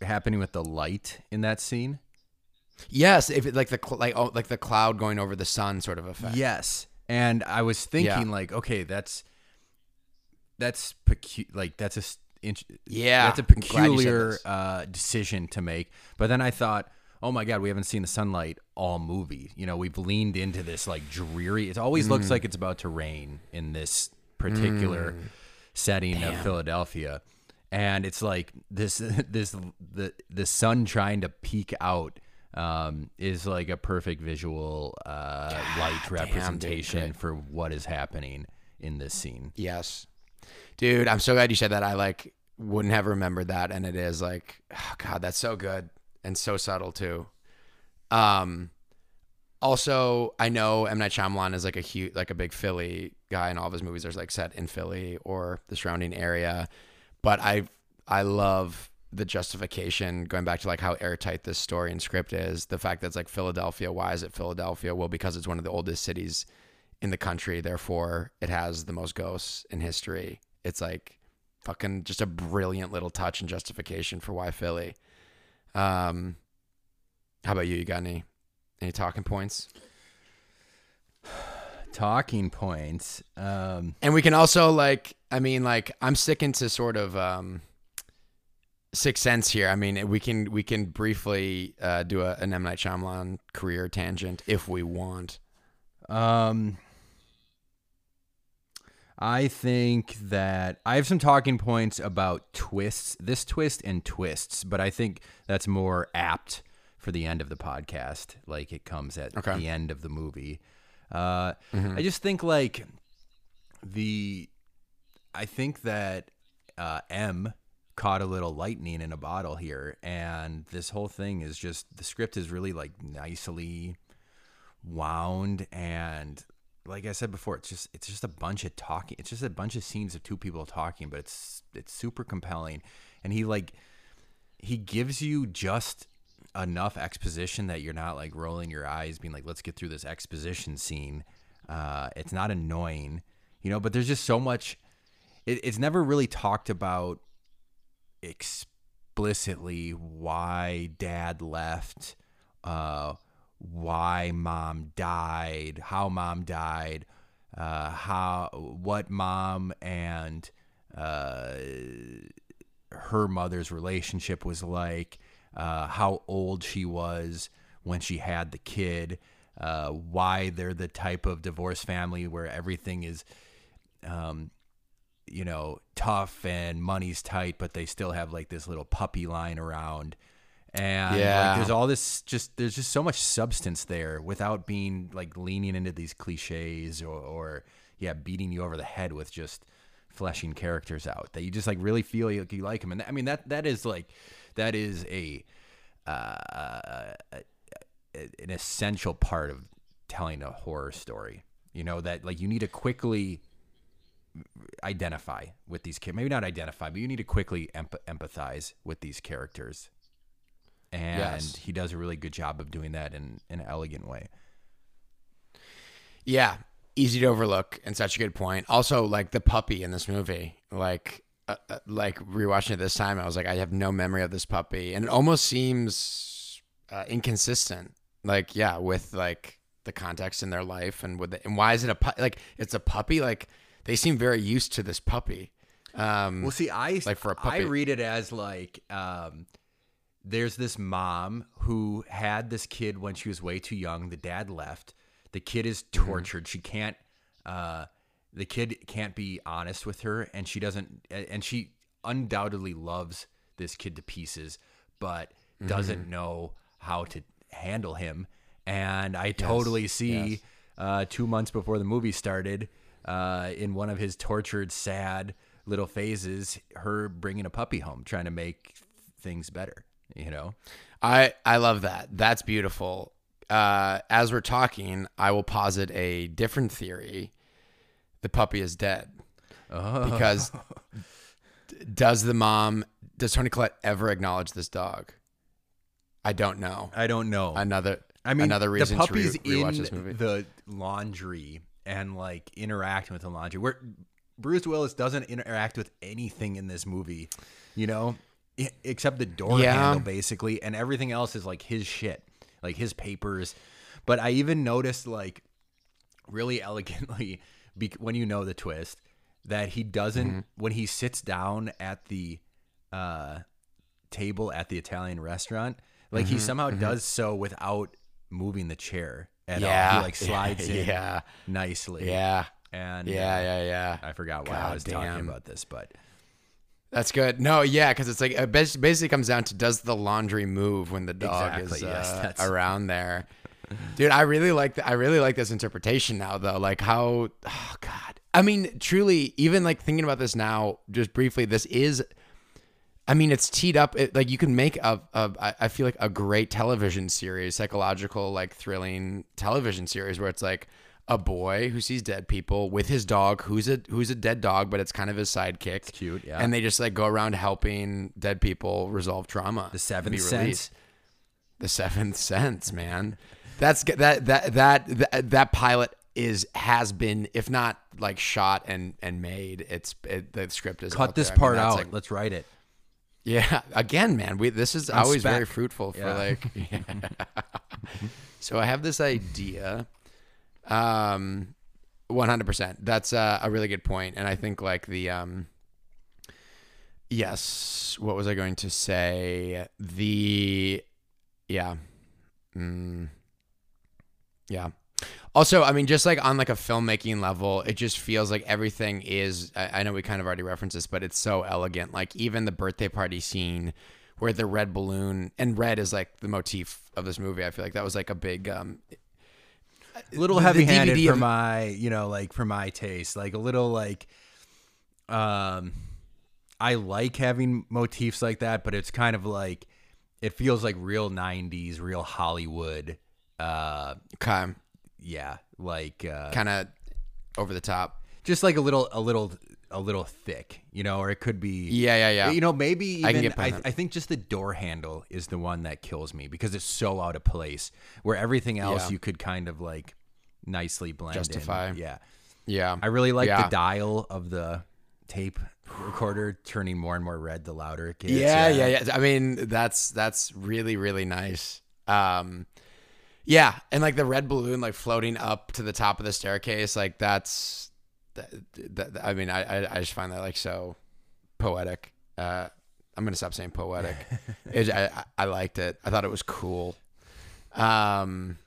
happening with the light in that scene? Yes if it like the like oh, like the cloud going over the sun sort of effect. Yes. And i was thinking yeah. like okay that's that's pecu- like that's a yeah, that's a peculiar uh, decision to make. But then I thought, oh my god, we haven't seen the sunlight all movie. You know, we've leaned into this like dreary. It always mm. looks like it's about to rain in this particular mm. setting Damn. of Philadelphia, and it's like this this the the sun trying to peek out um, is like a perfect visual uh, light representation damn, for what is happening in this scene. Yes, Dude, I'm so glad you said that. I like wouldn't have remembered that, and it is like, oh god, that's so good and so subtle too. Um, also, I know M Night Shyamalan is like a huge, like a big Philly guy, and all of his movies are like set in Philly or the surrounding area. But I, I love the justification going back to like how airtight this story and script is. The fact that it's like Philadelphia. Why is it Philadelphia? Well, because it's one of the oldest cities in the country. Therefore, it has the most ghosts in history it's like fucking just a brilliant little touch and justification for why Philly. Um, how about you? You got any any talking points? talking points. Um, and we can also like, I mean, like I'm sticking to sort of um, Sixth Sense here. I mean, we can we can briefly uh, do a, an M Night Shyamalan career tangent if we want. Um, I think that I have some talking points about twists, this twist and twists, but I think that's more apt for the end of the podcast. Like it comes at okay. the end of the movie. Uh, mm-hmm. I just think like the, I think that uh, M caught a little lightning in a bottle here, and this whole thing is just the script is really like nicely wound and like I said before, it's just it's just a bunch of talking. It's just a bunch of scenes of two people talking, but it's it's super compelling. And he like he gives you just enough exposition that you're not like rolling your eyes, being like, "Let's get through this exposition scene." Uh, it's not annoying, you know. But there's just so much. It, it's never really talked about explicitly why dad left. Uh, why mom died, how mom died, uh, how what mom and uh, her mother's relationship was like, uh, how old she was when she had the kid, uh, why they're the type of divorce family where everything is, um, you know, tough and money's tight, but they still have like this little puppy lying around and yeah. Like, there's all this just there's just so much substance there without being like leaning into these cliches or, or yeah beating you over the head with just fleshing characters out that you just like really feel like you like them. And that, I mean that that is like that is a uh, an essential part of telling a horror story. You know that like you need to quickly identify with these kids. Maybe not identify, but you need to quickly emp- empathize with these characters. And Yes. he does a really good job of doing that in, in an elegant way. Yeah, easy to overlook and such a good point. Also, like the puppy in this movie, like uh, uh, like rewatching it this time, I was like, I have no memory of this puppy, and it almost seems uh, inconsistent. Like, yeah, with like the context in their life and with the, and why is it a pu- like it's a puppy? Like they seem very used to this puppy. Um, Well, see, I Like for a puppy. I read it as like um, there's this mom who had this kid when she was way too young. The dad left. The kid is Mm-hmm. tortured. She can't. Uh, the kid can't be honest with her, and she doesn't. And she undoubtedly loves this kid to pieces, but Mm-hmm. doesn't know how to handle him. And I totally see yes. uh, two months before the movie started, uh, in one of his tortured, sad little phases, her bringing a puppy home, trying to make things better. You know, I I love that. That's beautiful. Uh, as we're talking, I will posit a different theory. The puppy is dead because does the mom does Toni Collette ever acknowledge this dog? I don't know. I don't know. Another I mean, another reason the to re- puppy's in this movie. the laundry and like interacting with the laundry. Where Bruce Willis doesn't interact with anything in this movie, you know, except the door Yeah. handle basically, and everything else is like his shit, like his papers. But I even noticed like really elegantly bec- when you know the twist that he doesn't Mm-hmm. when he sits down at the uh table at the Italian restaurant like Mm-hmm, he somehow does so without moving the chair at all yeah, he like slides in Yeah, nicely yeah, and yeah, uh, yeah, yeah. I forgot why God I was talking about this but That's good. No, yeah, because it's like it basically comes down to does the laundry move when the dog Exactly, is yes, uh, around there. Dude, I really like th- I really like this interpretation now though. Like how oh god. I mean, truly even like thinking about this now just briefly this is I mean, it's teed up. It, like you can make a, a, I I feel like a great television series, psychological, like thrilling television series, where it's like a boy who sees dead people with his dog, who's a who's a dead dog, but it's kind of his sidekick. cute, yeah. And they just like go around helping dead people resolve trauma. the seventh sense. The seventh sense, man. That's that that that that that pilot is has been, if not like shot and and made. It's it, the script is cut this there. I mean, part out like, let's write it yeah, again, man, we this is always spec. very fruitful for Yeah. like. so I have this idea. Um, one hundred percent. That's uh, a really good point, and I think like the um. Yes, what was I going to say? The, yeah, mm, yeah. Also, I mean, just like on like a filmmaking level, it just feels like everything is. I, I know we kind of already referenced this, but it's so elegant. Like even the birthday party scene, where the red balloon and red is like the motif of this movie. I feel like that was like a big. um little heavy handed for my you know like for my taste like a little like um i like having motifs like that but it's kind of like it feels like real 90s real hollywood uh Okay, yeah like uh kind of over the top. just like a little a little a little thick you know or it could be Yeah, yeah, yeah. you know maybe even, I I, can get that. I think just the door handle is the one that kills me because it's so out of place where everything else Yeah. you could kind of like nicely blend in. Justify. yeah Yeah, I really like Yeah. the dial of the tape recorder turning more and more red the louder it gets. Yeah, yeah, yeah, yeah. I mean, that's that's really really nice. Um, yeah, and like the red balloon like floating up to the top of the staircase, like that's. That, that, I mean, I, I I just find that like so poetic. Uh, I'm gonna stop saying poetic. it, I I- I liked it. I thought it was cool. Um,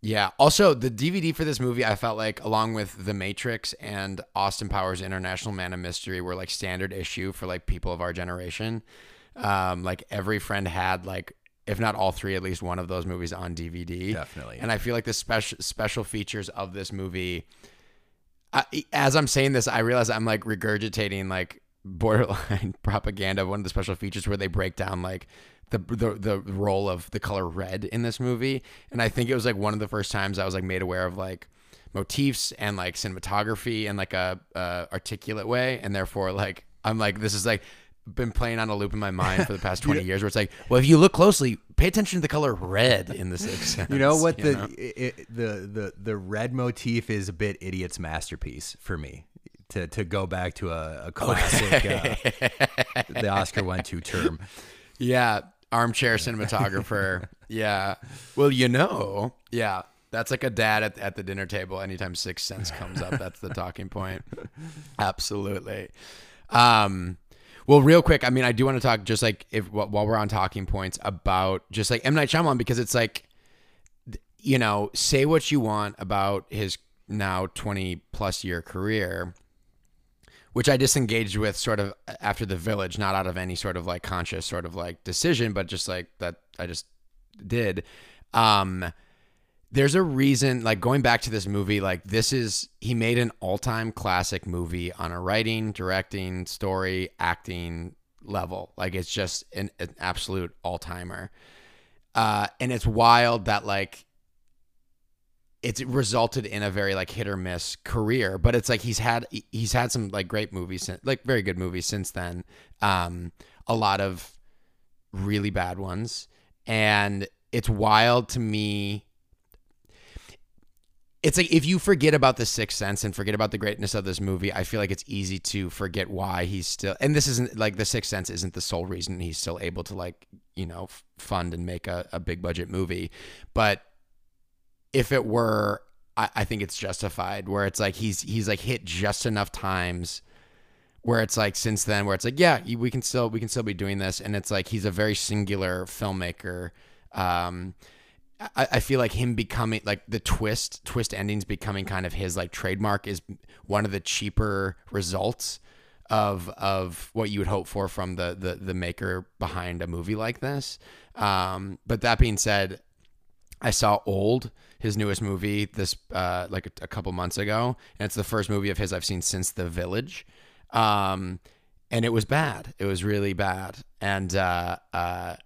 yeah. Also, the DVD for this movie, I felt like, along with The Matrix and Austin Powers International Man of Mystery, were like standard issue for like people of our generation. Um, like every friend had like, if not all three, at least one of those movies on DVD. Definitely. And I feel like the special special features of this movie. As I'm saying this, I realize I'm like regurgitating like borderline propaganda one of the special features where they break down like the, the the role of the color red in this movie, and I think it was like one of the first times I was like made aware of like motifs and like cinematography in like a articulate way, and therefore like I'm like this is like been playing on a loop in my mind for the past 20 years where it's like well if you look closely pay attention to the color red in the sixth sense You know what you the know? It, the the the red motif is a bit idiot's masterpiece for me. To to go back to a, a classic, uh, the Oscar went to term. Yeah, armchair cinematographer. yeah. Well, you know, yeah, that's like a dad at, at the dinner table. Anytime Sixth Sense comes up, that's the talking point. Absolutely. Um, well, real quick, I mean, I do want to talk just like if while we're on talking points about just like M Night Shyamalan because it's like, you know, say what you want about his now twenty plus year career which I disengaged with sort of after the village, not out of any sort of like conscious sort of like decision, but just like that I just did. Um, there's a reason, like going back to this movie, like this is he made an all-time classic movie on a writing, directing, story, acting level. Like it's just an, an absolute all-timer. Uh, and it's wild that like it's resulted in a very like hit or miss career but it's like he's had he's had some like great movies since, like very good movies since then um a lot of really bad ones and it's wild to me it's like if you forget about the sixth sense and forget about the greatness of this movie i feel like it's easy to forget why he's still and this isn't like the sixth sense isn't the sole reason he's still able to like you know fund and make a, a big budget movie but if it were, I, I think it's justified. Where it's like he's he's like hit just enough times where it's like since then where it's like yeah we can still we can still be doing this and it's like he's a very singular filmmaker um I, I feel like him becoming like the twist twist endings becoming kind of his like trademark is one of the cheaper results of of what you would hope for from the the, the maker behind a movie like this um but that being said I saw Old, his newest movie, this uh, like a, a, couple months ago, and it's the first movie of his I've seen since The Village, um, and it was bad. It was really bad. And uh, uh,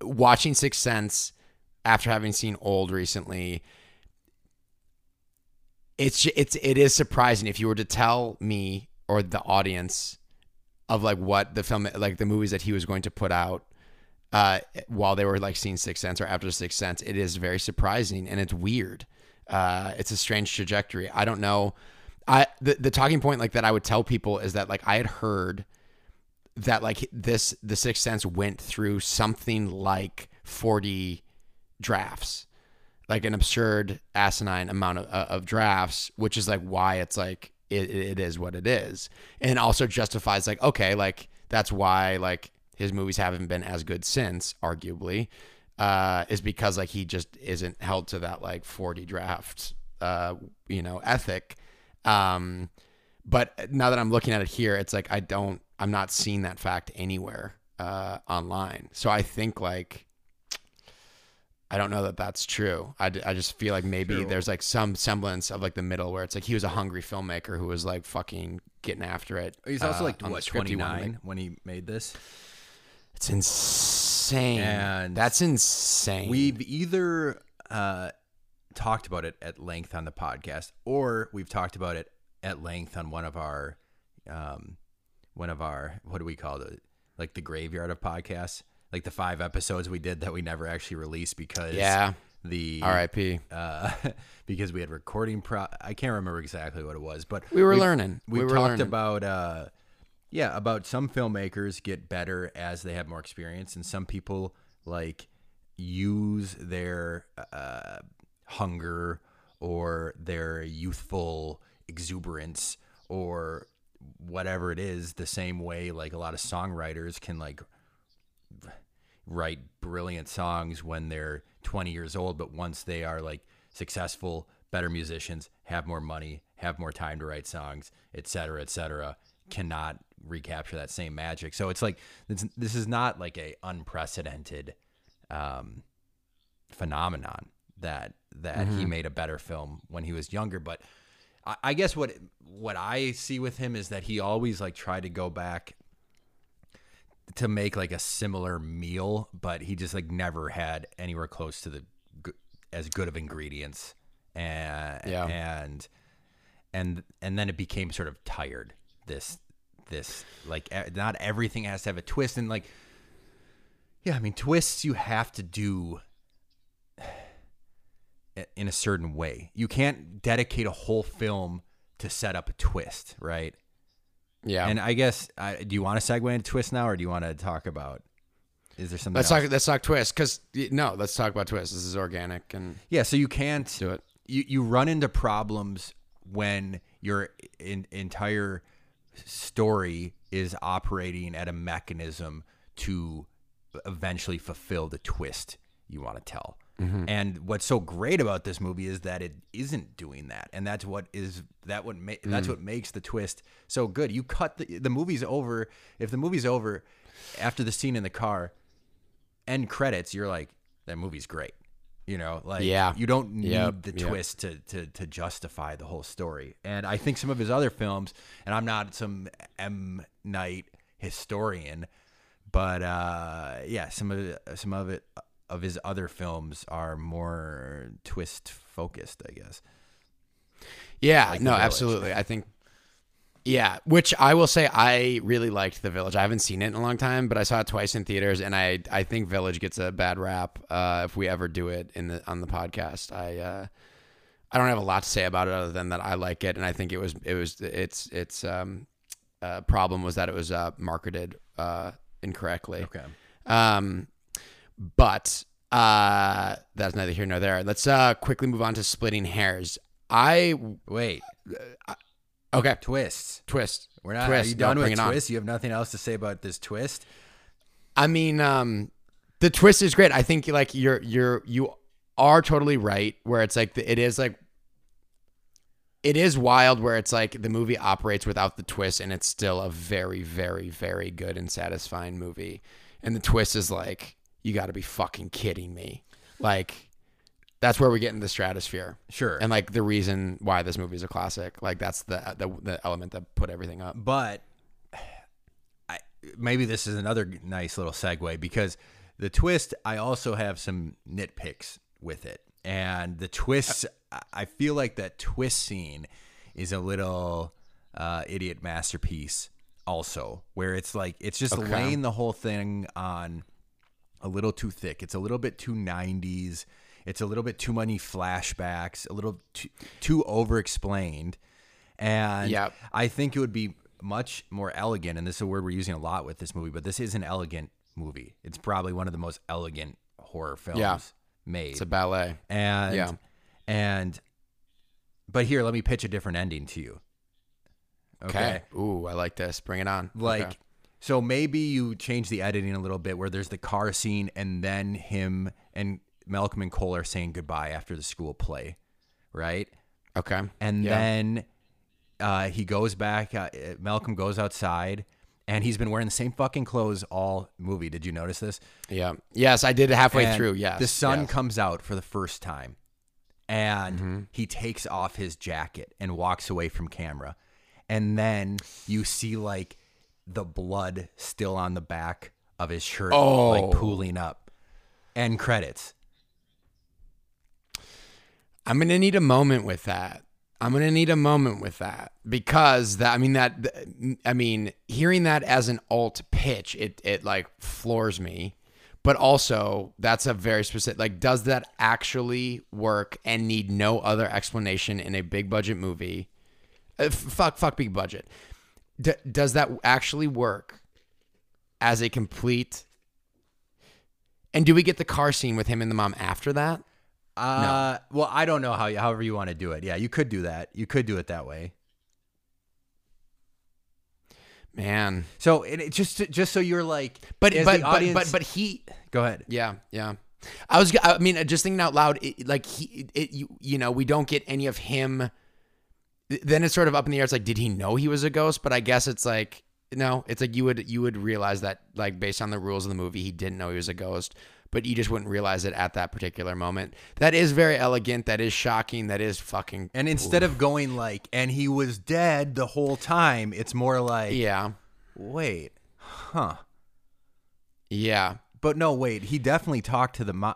watching Sixth Sense after having seen Old recently, it's it's it is surprising if you were to tell me or the audience of like what the film like the movies that he was going to put out uh, while they were like seeing Sixth Sense or after Sixth Sense, it is very surprising and it's weird. Uh, it's a strange trajectory. I don't know. I the, the talking point like that I would tell people is that like I had heard that like this the Sixth Sense went through something like forty drafts, like an absurd asinine amount of, uh, of drafts, which is like why it's like it, it is what it is, and also justifies like okay like that's why like his movies haven't been as good since, arguably, uh, is because like he just isn't held to that like 40 draft, uh, you know, ethic. Um, but now that I'm looking at it here, it's like I don't, I'm not seeing that fact anywhere uh, online. So I think like, I don't know that that's true. I, I just feel like maybe true. there's like some semblance of like the middle where it's like he was a hungry filmmaker who was like fucking getting after it. He's also uh, like what 29 when he made this. It's insane. And that's insane. We've either uh, talked about it at length on the podcast, or we've talked about it at length on one of our, um, one of our what do we call it? Like the graveyard of podcasts, like the five episodes we did that we never actually released because yeah, the R.I.P. Uh, because we had recording pro. I can't remember exactly what it was, but we were learning. We, we were talked learning. about. Uh, yeah, about some filmmakers get better as they have more experience, and some people like use their uh, hunger or their youthful exuberance or whatever it is the same way like a lot of songwriters can like write brilliant songs when they're 20 years old but once they are like successful better musicians have more money have more time to write songs et cetera, et cetera, cannot recapture that same magic. So it's like it's, this is not like a unprecedented um, phenomenon that that mm-hmm. he made a better film when he was younger. But I, I guess what what I see with him is that he always like tried to go back to make like a similar meal, but he just like never had anywhere close to the as good of ingredients, and Yeah. and and and then it became sort of tired. This this like not everything has to have a twist, and like yeah, I mean twists you have to do eh, in a certain way. You can't dedicate a whole film to set up a twist, right? Yeah. And I guess, I, do you want to segue into twist now, or do you want to talk about? Is there something? let's else? talk. Let's talk twist. Because no, let's talk about twist. This is organic and Yeah, so you can't do it. You you run into problems when your in, entire story is operating at a mechanism to eventually fulfill the twist you want to tell. And what's so great about this movie is that it isn't doing that, and that's what is that what ma- that's what makes the twist so good. You cut the the movie's over. If the movie's over after the scene in the car, end credits, you're like, that movie's great. You know, like Yeah. you don't need Yep, the yep. twist to, to to justify the whole story. And I think some of his other films, and I'm not some M Night historian, but uh, yeah, some of it, some of it of his other films are more twist focused, I guess. Yeah, Like no, absolutely. I think, yeah, which I will say I really liked The Village. I haven't seen it in a long time, but I saw it twice in theaters, and I I think Village gets a bad rap uh, if we ever do it in the on the podcast. I uh, I don't have a lot to say about it other than that I like it, and I think it was it was its its um, uh, problem was that it was uh, marketed uh, incorrectly. Okay. Um, but uh, that's neither here nor there. Let's uh, quickly move on to splitting hairs. I Wait, okay. twists. Twist. We're not. Twist. Are you No, done bring with it on. You have nothing else to say about this twist? I mean, um, the twist is great. I think like you're you're you are totally right. Where it's like the, it is like it is wild. Where it's like the movie operates without the twist, and it's still a very very very good and satisfying movie. And the twist is like you got to be fucking kidding me. Like that's where we get in the stratosphere. Sure. And like the reason why this movie is a classic. Like that's the the, the element that put everything up. but I, maybe this is another nice little segue because the twist I also have some nitpicks with it, and the twists I- I feel like that twist scene is a little uh, idiot masterpiece also, where it's like it's just Okay. laying the whole thing on a little too thick. It's a little bit too 90s. It's a little bit too many flashbacks, a little too, too over explained. And Yep. I think it would be much more elegant, and this is a word we're using a lot with this movie, but this is an elegant movie. It's probably one of the most elegant horror films Yeah. made. It's a ballet. and Yeah. and but here, let me pitch a different ending to you. Okay. Ooh, I like this. Bring it on. Like, Okay. So maybe you change the editing a little bit where there's the car scene and then him and Malcolm and Cole are saying goodbye after the school play, right? Okay. And Yeah. then uh, he goes back. Uh, Malcolm goes outside and he's been wearing the same fucking clothes all movie. Did you notice this? Yeah. Yes, I did halfway And through. Yes. The sun yes. comes out for the first time and Mm-hmm. he takes off his jacket and walks away from camera. And then you see like the blood still on the back of his shirt, Oh. like pooling up. End credits. I'm gonna need a moment with that. I'm gonna need a moment with that because that. I mean that. I mean hearing that as an alt pitch, it it like floors me. But also, that's a very specific. Like, does that actually work and need no other explanation in a big budget movie? Uh, fuck, fuck, big budget. D- does that actually work as a complete? And do we get the car scene with him and the mom after that? Uh, well, I don't know how, however you want to do it. Yeah, you could do that. You could do it that way. Man, So it, just, just so you're like, but but, the but but but he go ahead. Yeah, yeah. I was. I mean, just thinking out loud. It, like he, it, you, you know, we don't get any of him. Then it's sort of up in the air. It's like, did he know he was a ghost? But I guess it's like no, it's like you would you would realize that like based on the rules of the movie, he didn't know he was a ghost, but you just wouldn't realize it at that particular moment. That is very elegant. That is shocking. That is fucking. And instead of going like, and he was dead the whole time, it's more like, yeah, wait, huh? yeah, But no, wait, he definitely talked to the.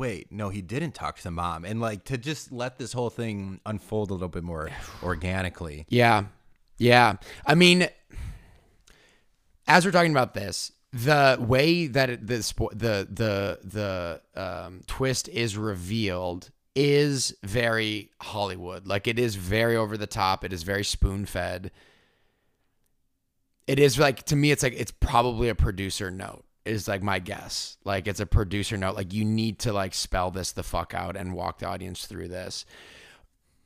Wait, no, he didn't talk to the mom. And like to just let this whole thing unfold a little bit more organically. yeah, yeah. I mean, as we're talking about this, the way that it, the the the the um, twist is revealed is very Hollywood. Like it is very over the top. It is very spoon fed. It is like to me, it's like it's probably a producer note. Is like my guess. Like it's a producer note. Like you need to like spell this the fuck out and walk the audience through this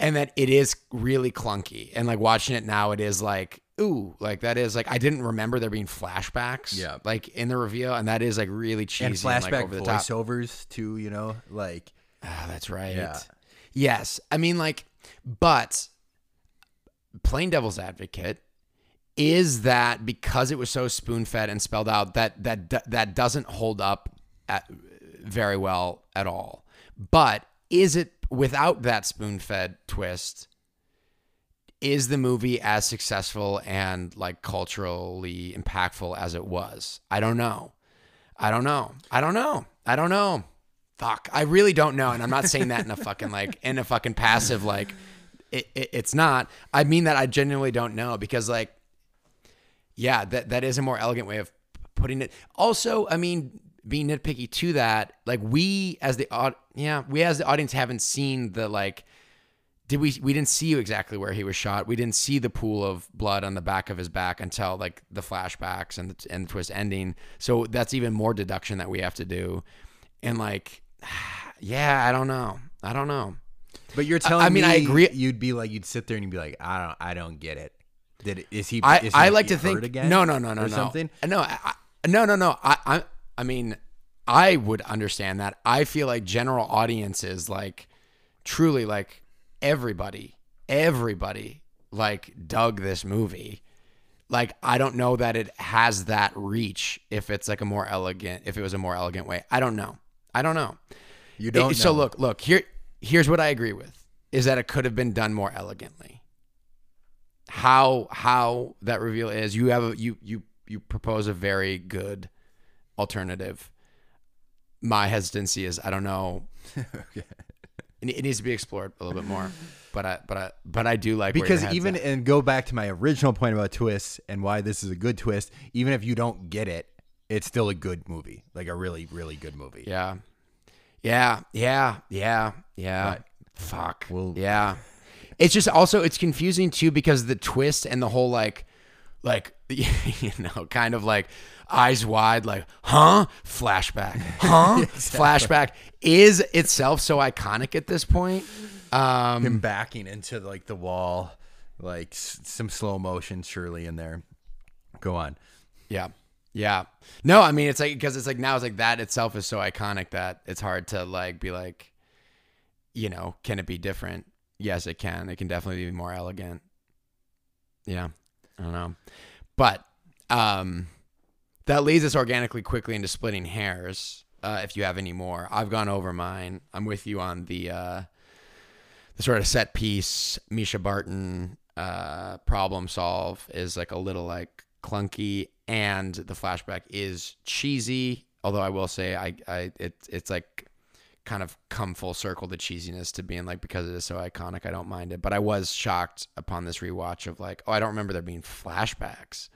and that it is really clunky. And like watching it now, it is like, ooh, like that is like I didn't remember there being flashbacks, Yeah. like in the reveal, and that is like really cheesy And flashback like, over the top. voiceovers too, you know, like Ah, that's right. Yeah. Yes, I mean like, but plain devil's advocate is that because it was so spoon fed and spelled out that that that doesn't hold up at, very well at all. But is it without that spoon fed twist? Is the movie as successful and like culturally impactful as it was? I don't know. I don't know. I don't know. I don't know. Fuck. I really don't know. And I'm not saying that in a fucking like in a fucking passive like it, it, it's not. I mean that I genuinely don't know because like yeah, that that is a more elegant way of putting it. Also, I mean, being nitpicky to that, like we as the aud- yeah, we as the audience haven't seen the like did we we didn't see exactly where he was shot. We didn't see the pool of blood on the back of his back until like the flashbacks and the, and the twist ending. So that's even more deduction that we have to do. And like yeah, I don't know. I don't know. But you're telling I mean, me I agree- you'd be like you'd sit there and you'd be like, I don't I don't get it. Did is he I, is he I like to think again? no no no no no. something? no I, I- no no no. I, I I mean I would understand that. I feel like general audiences like truly like everybody everybody like dug this movie. Like I don't know that it has that reach if it's like a more elegant if it was a more elegant way. I don't know. I don't know. You don't It- so look look here here's what I agree with is that it could have been done more elegantly how how that reveal is you have a you you you propose a very good alternative. My hesitancy is i don't know. It, it needs to be explored a little bit more but i but i but i do like because even at. and go back to my original point about twists and why this is a good twist even if you don't get it it's still a good movie like a really really good movie. Yeah. Yeah yeah yeah yeah. But fuck. we'll- yeah it's just also it's confusing too because the twist and the whole like like you know kind of like eyes wide like huh? Flashback. Huh? Flashback is itself so iconic at this point. Um him backing into like the wall like s- some slow motion surely in there. Go on. Yeah. Yeah. No i mean it's like because it's like now it's like that itself is so iconic that it's hard to like be like you know can it be different yes it can. It can definitely be more elegant. Yeah. I don't know. But um that leads us organically quickly into splitting hairs uh, if you have any more. I've gone over mine. I'm with you on the uh the sort of set piece mischa barton uh problem solve is like a little like clunky and the flashback is cheesy although i will say i i it, it's like kind of come full circle the cheesiness to being like because it is so iconic i don't mind it but i was shocked upon this rewatch of like oh i don't remember there being flashbacks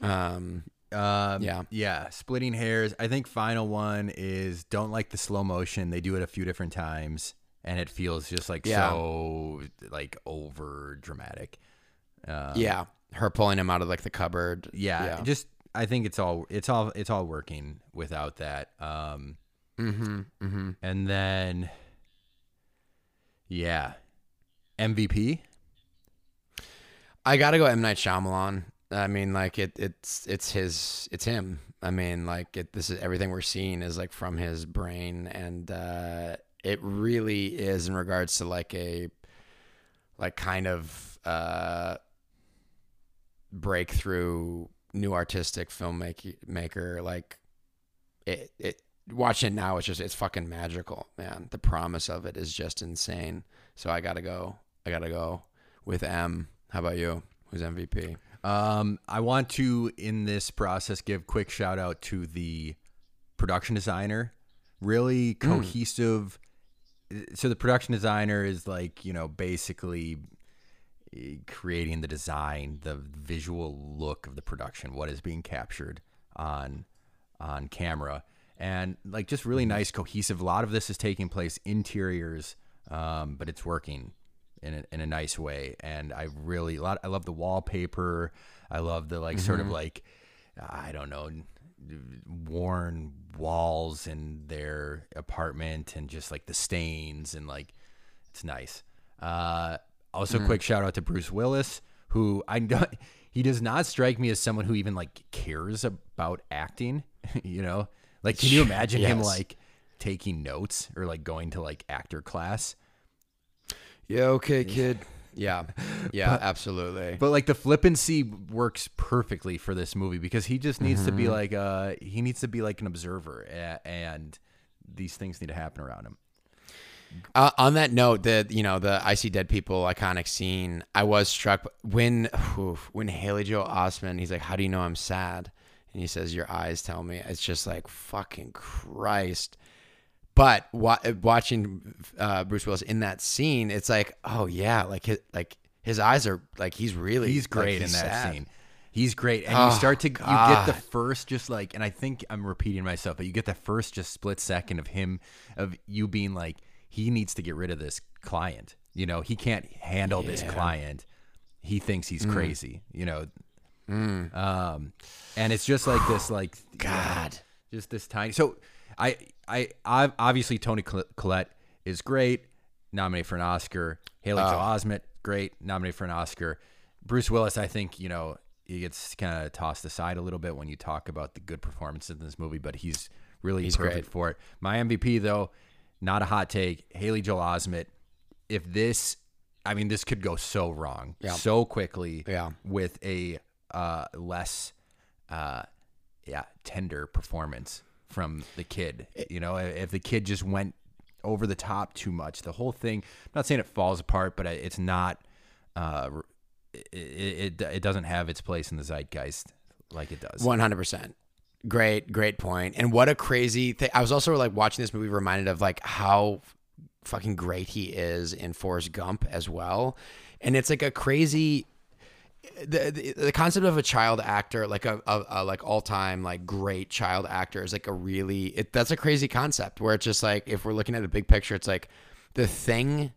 um Um, Yeah. yeah. Splitting hairs. I think final one is don't like the slow motion. They do it a few different times, and it feels just like Yeah. so like over dramatic. Uh, yeah her pulling him out of like the cupboard yeah, yeah Just I think it's all it's all it's all working without that. Um, mm-hmm mm-hmm and then yeah, MVP. I gotta go M Night Shyamalan. I mean, like it, it's it's his, it's him. I mean, like it. This is everything we're seeing is like from his brain, and uh, it really is in regards to like a, like kind of uh, breakthrough new artistic filmmaker maker like it it watching it now it's just it's fucking magical man. The promise of it is just insane. So i gotta go. I gotta go with m. How about you? Who's mvp Um, I want to, in this process, give quick shout out to the production designer. Really cohesive. So the production designer is like you know basically eh, creating the design, the visual look of the production, what is being captured on on camera, and like just really nice, cohesive. A lot of this is taking place interiors, um, but it's working in a, in a nice way. And I really a lot. I love the wallpaper. I love the like sort of like I don't know worn walls in their apartment and just like the stains and like it's nice. Uh, also, quick shout out to Bruce Willis, who I don't. He does not strike me as someone who even like cares about acting. you know, like can you imagine him like taking notes or like going to like actor class? yeah okay kid yeah yeah absolutely But like the flippancy works perfectly for this movie because he just needs to be like uh he needs to be like an observer a- and these things need to happen around him. Uh, on that note, the you know the I see dead people iconic scene. I was struck when oof, when Haley Joel Osment. He's like, "How do you know I'm sad?" And he says, "Your eyes tell me." It's just like fucking Christ. But wa- watching uh, Bruce Willis in that scene, it's like, oh yeah, like his like his eyes are like he's really He's like, great he's in that sad. scene. He's great, and Oh, you start to you get the first just like, and I think I'm repeating myself, but you get the first just split second of him of you being like, he needs to get rid of this client. You know, he can't handle this client. He thinks Mm. he's crazy. You know, um, and it's just like this, like God. just this tiny. So I, I, I obviously Toni Coll- Collette is great, nominated for an Oscar. Haley Joel Osment, great, nominated for an Oscar. Bruce Willis, I think you know he gets kind of tossed aside a little bit when you talk about the good performances in this movie, but he's really He's perfect great. for it. My MVP though, not a hot take. Haley Joel Osment. If this, I mean, this could go so wrong Yeah. so quickly Yeah. with a uh, less uh, yeah tender performance from the kid. You know, if the kid just went over the top too much, the whole thing. I'm not saying it falls apart, but it's not. Uh, it, it it doesn't have its place in the zeitgeist like it does. One hundred percent. Great, great point. And what a crazy thing! I was also like watching this movie, reminded of like how fucking great he is in Forrest Gump as well. And it's like a crazy. The, the, concept of a child actor like a, a, a like all-time like great child actor is like a really it, that's a crazy concept where it's just like if we're looking at a big picture it's like the thing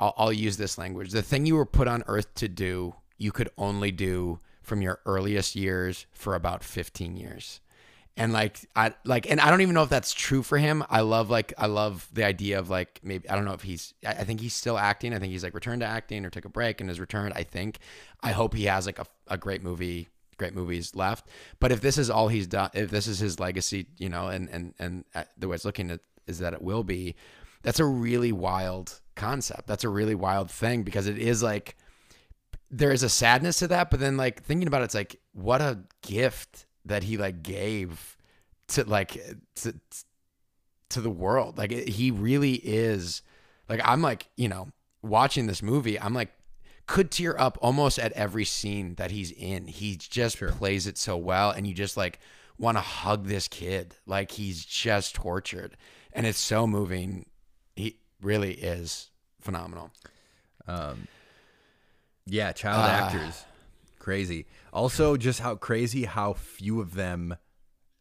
I'll, I'll use this language. The thing you were put on earth to do, you could only do from your earliest years for about 15 years. And like I like and I don't even know if that's true for him. I love like I love the idea of like maybe I don't know if he's I I think he's still acting. I think he's like returned to acting or took a break and has returned. I think. I hope he has like a, a great movie great movies left. But if this is all he's done, if this is his legacy, you know, and and and uh, the way it's looking at is that it will be, that's a really wild concept. That's a really wild thing because it is like there is a sadness to that, but then like thinking about it, it's like what a gift that he like gave to like to to the world. Like it, he really is. Like I'm like you know watching this movie, I'm like could tear up almost at every scene that he's in. He just plays it so well, and you just like want to hug this kid. Like he's just tortured, and it's so moving. He really is phenomenal. Um yeah, child actors, crazy. Also, just how crazy how few of them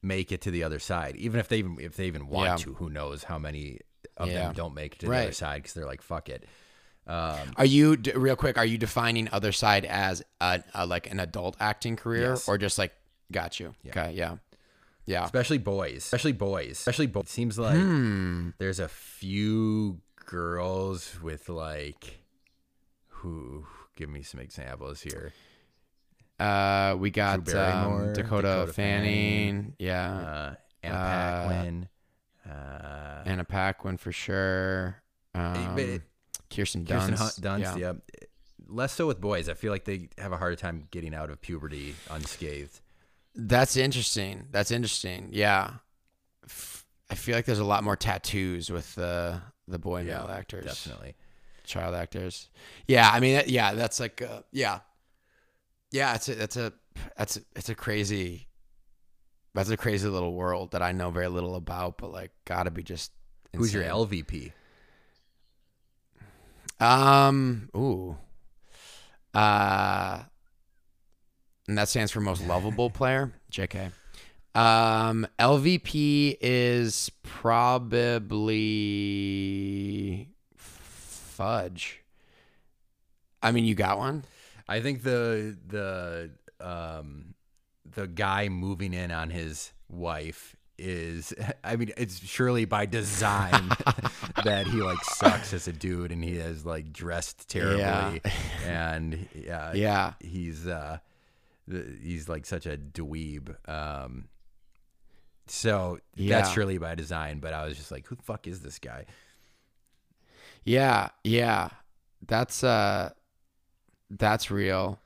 make it to the other side. Even if they even if they even want Yeah. to, who knows how many of Yeah. them don't make it to the other side because they're like, fuck it. Um, Are you d- real quick? Are you defining other side as a, a like an adult acting career, Yes. or just like got you? Okay, yeah, yeah. especially boys, especially boys, especially boys. It seems like Hmm. there's a few girls with like who. Give me some examples here. Uh, we got um, Dakota, Dakota Fanning, Fanning. yeah, Uh, Anna Uh, Paquin. Uh, Anna Paquin for sure. Um, but- Kirsten Dunst, Kirsten Dunst, yeah. yeah. less so with boys. I feel like they have a harder time getting out of puberty unscathed. That's interesting. That's interesting. Yeah. I feel like there's a lot more tattoos with the the boy male actors. Definitely. child actors. Yeah, I mean, yeah, that's like, uh, yeah, yeah. It's a, that's a, that's a, it's a crazy, that's a crazy little world that I know very little about, but like, gotta be just. Who's your. LVP? Um. Ooh. Uh. And that stands for most lovable player. Jk. Um. LVP is probably Fudge. I mean, you got one. I think the the um the guy moving in on his wife is I mean it's surely by design that he like sucks as a dude and he is like dressed terribly Yeah. and yeah Yeah. he's uh he's like such a dweeb um so Yeah. that's surely by design but I was just like who the fuck is this guy Yeah, yeah. That's uh that's real.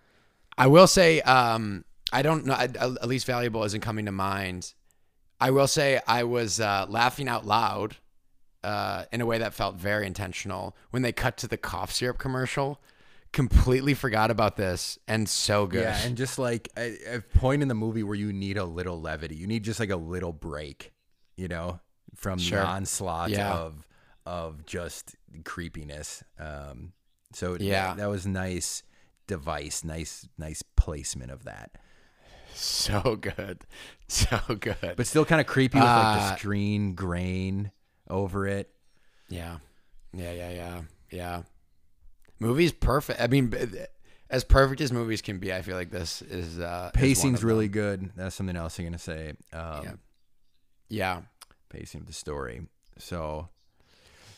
I will say um I don't know at least valuable isn't coming to mind. I will say I was uh laughing out loud uh in a way that felt very intentional when they cut to the cough syrup commercial. Completely forgot about this and so good. Yeah, and just like a, a point in the movie where you need a little levity, you need just like a little break, you know, from Sure. the onslaught Yeah. of of just creepiness. Um, so Yeah. that, that was nice device, nice nice placement of that, so good. So good. but still kind of creepy with like Uh, the screen grain over it. Yeah. Yeah, yeah, yeah. Yeah. Movies perfect. I mean, as perfect as movies can be, I feel like this is uh is Pacing's of really good. That's something else I'm gonna say. Um, Yeah. Yeah. Pacing of the story. So,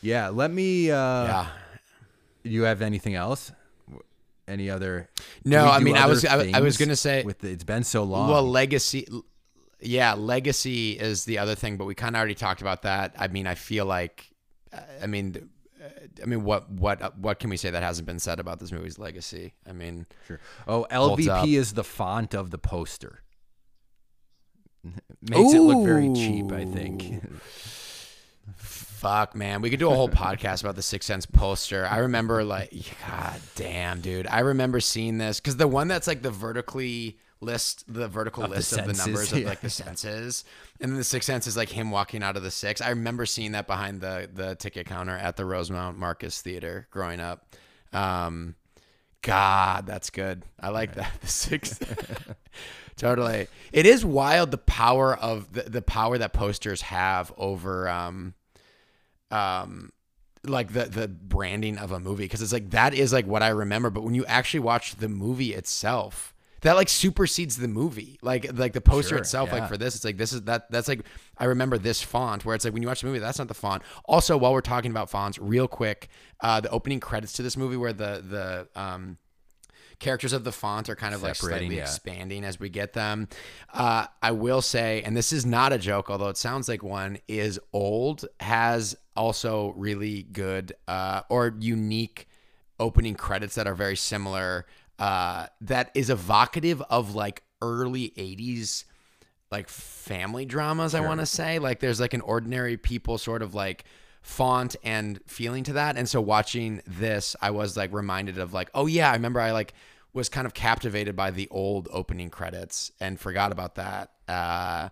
yeah, let me. Uh, Yeah. Do you have anything else? Any other? No, I mean, I was I, I was gonna say with the, it's been so long. well, legacy. Yeah, legacy is the other thing, but we kind of already talked about that. I mean, I feel like, uh, I mean, uh, I mean, what what uh, what can we say that hasn't been said about this movie's legacy? I mean, sure. Oh, LVP is the font of the poster. Makes it look very cheap. I think. Fuck, man. We could do a whole podcast about the Sixth Sense poster. I remember, like, God damn, dude. I remember seeing this because the one that's like the vertically list, the vertical Of the list of the senses, numbers of yeah. like the senses, and then the Sixth Sense is like him walking out of the six. I remember seeing that behind the the ticket counter at the Rosemount Marcus Theater growing up. Um, God, that's good. I like that. The sixth. totally. It is wild the power of the, the power that posters have over um um like the the branding of a movie because it's like that is like what I remember but when you actually watch the movie itself that like supersedes the movie like like the poster Sure, itself yeah. like for this it's like this is that that's like I remember this font where it's like when you watch the movie that's not the font also while we're talking about fonts real quick uh the opening credits to this movie where the the um characters of the font are kind of like slightly yeah. expanding as we get them. Uh, I will say, and this is not a joke, although it sounds like one, is old has also really good uh, or unique opening credits that are very similar. Uh, that is evocative of like early 80s like family dramas i want to say like there's like an ordinary people sort of like font and feeling to that. And so watching this i was like reminded of like oh yeah i remember i like was kind of captivated by the old opening credits and forgot about that. Uh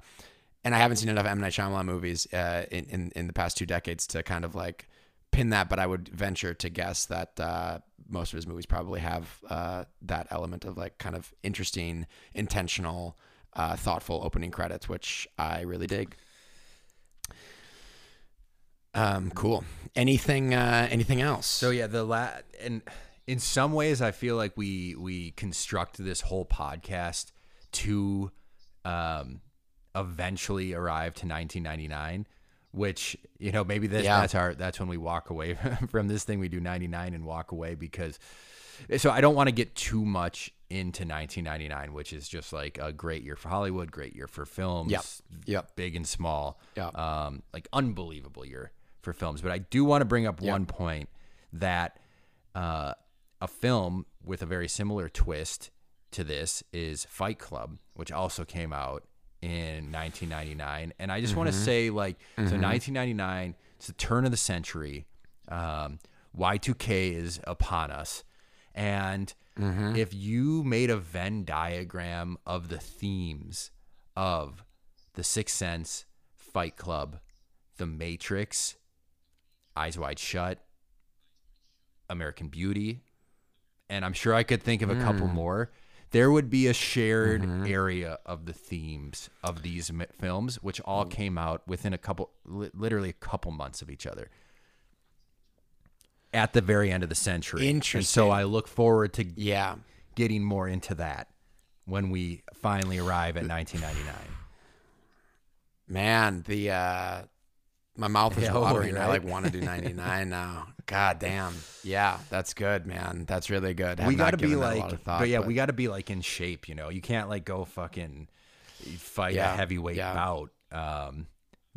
and i haven't seen enough m. Night Shyamalan movies uh in, in in the past two decades to kind of like pin that but i would venture to guess that uh most of his movies probably have uh that element of like kind of interesting intentional uh, thoughtful opening credits, which I really dig. Um, cool. Anything? Uh, anything else? So yeah, the la and in some ways, I feel like we we construct this whole podcast to um, eventually arrive to 1999, which you know maybe this, Yeah. that's our that's when we walk away from this thing. We do 99 and walk away because. So I don't want to get too much into 1999, which is just like a great year for Hollywood, great year for films, Yep. Yep. big and small, Yep. um, like unbelievable year for films. But I do want to bring up one point that uh, a film with a very similar twist to this is Fight Club, which also came out in 1999. And I just want to say, like, so 1999, it's the turn of the century. Um, Y2K is upon us. And if you made a Venn diagram of the themes of The Sixth Sense, Fight Club, The Matrix, Eyes Wide Shut, American Beauty, and I'm sure I could think of a couple hmm. more. There would be a shared mm-hmm. area of the themes of these films, which all mm. came out within a couple, li- literally a couple months of each other. At the very end of the century. And so I look forward to Yeah. getting more into that when we finally arrive at 1999. Man, the uh my mouth is Yeah, watering. I like want to do 99 now. God damn. Yeah, that's good, man. That's really good. Have we got to be given that a like, thought, but yeah, we got to be like in shape. You know, you can't like go fucking fight Yeah, a heavyweight yeah. bout. Um,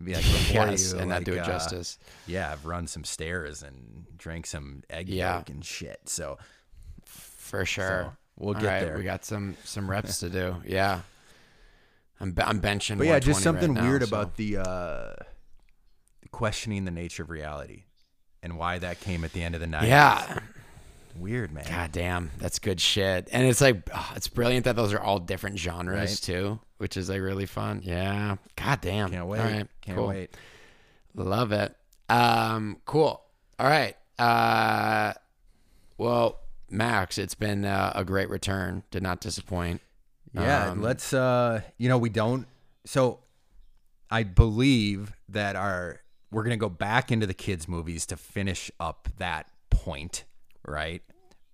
be like yes, you and not do it uh, justice. Yeah, I've run some stairs and drank some egg Yeah. yolk and shit. So For sure. So, we'll All get right, there. We got some some reps to do. Yeah. I'm I'm benching but yeah, just something right now, weird so- about the uh, questioning the nature of reality and why that came at the end of the night. Yeah. weird man. God damn, that's good shit. And it's like oh, it's brilliant that those are all different genres Right. too, which is like really fun. Yeah. God damn. Can't wait. All right. Can't cool. wait. Love it. Um, cool. All right. Uh, well, Max, it's been uh, a great return. Did not disappoint. Yeah, Um, let's uh you know, we don't so I believe that our we're going to go back into the kids movies to finish up that point, right?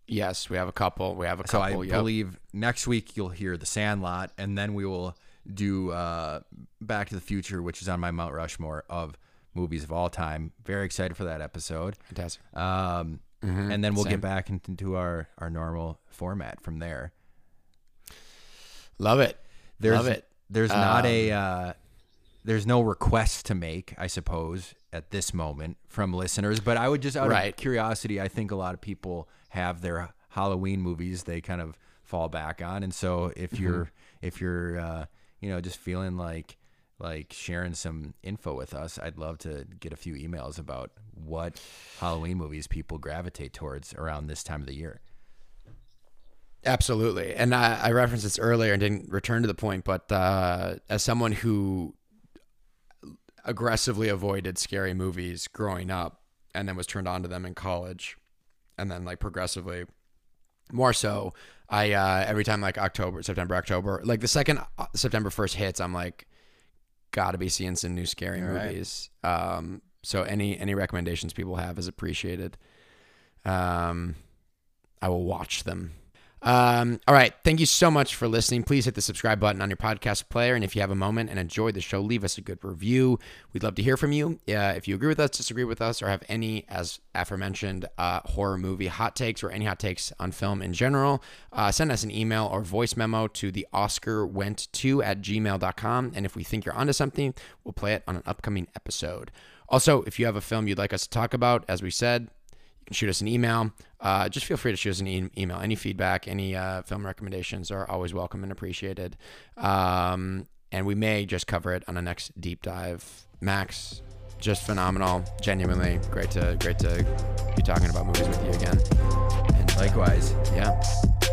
Yes, we have a couple. We have a couple. So. I yep. believe next week you'll hear The Sandlot and then we will do uh Back to the Future, which is on my Mount Rushmore of movies of all time. Very excited for that episode. Fantastic. Um and then we'll same. get back into our our normal format from there. Love it. There's, Love it. There's not a Um, uh, there's no request to make, I suppose, at this moment from listeners. But I would just out Right. of curiosity, I think a lot of people have their Halloween movies they kind of fall back on, and so if Mm-hmm. you're if you're uh, you know just feeling like like sharing some info with us, I'd love to get a few emails about what Halloween movies people gravitate towards around this time of the year. Absolutely. And I, I referenced this earlier and didn't return to the point, but uh, as someone who aggressively avoided scary movies growing up and then was turned on to them in college and then like progressively more so, I uh, every time like October, September, October, like the second uh, September 1st hits, I'm like, gotta be seeing some new scary right. movies. Um, so any any recommendations people have is appreciated. Um, I will watch them. Um, all right. Thank you so much for listening. Please hit the subscribe button on your podcast player. And if you have a moment and enjoyed the show, leave us a good review. We'd love to hear from you. Uh, if you agree with us, disagree with us, or have any, as aforementioned, uh, horror movie hot takes or any hot takes on film in general, uh, send us an email or voice memo to the Oscar went to at gmail.com. And if we think you're onto something, we'll play it on an upcoming episode. Also, if you have a film you'd like us to talk about, as we said, shoot us an email. Uh, just feel free to shoot us an e- email. Any feedback, any uh, film recommendations are always welcome and appreciated. Um, and we may just cover it on a next deep dive. Max, just phenomenal. Genuinely great to great to be talking about movies with you again. And likewise, yeah.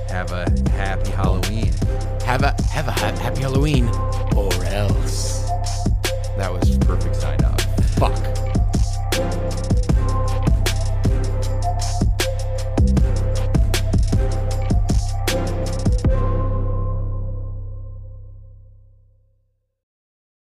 Have a happy Halloween. Have a have a ha- happy Halloween, or else. That was perfect sign off. Fuck.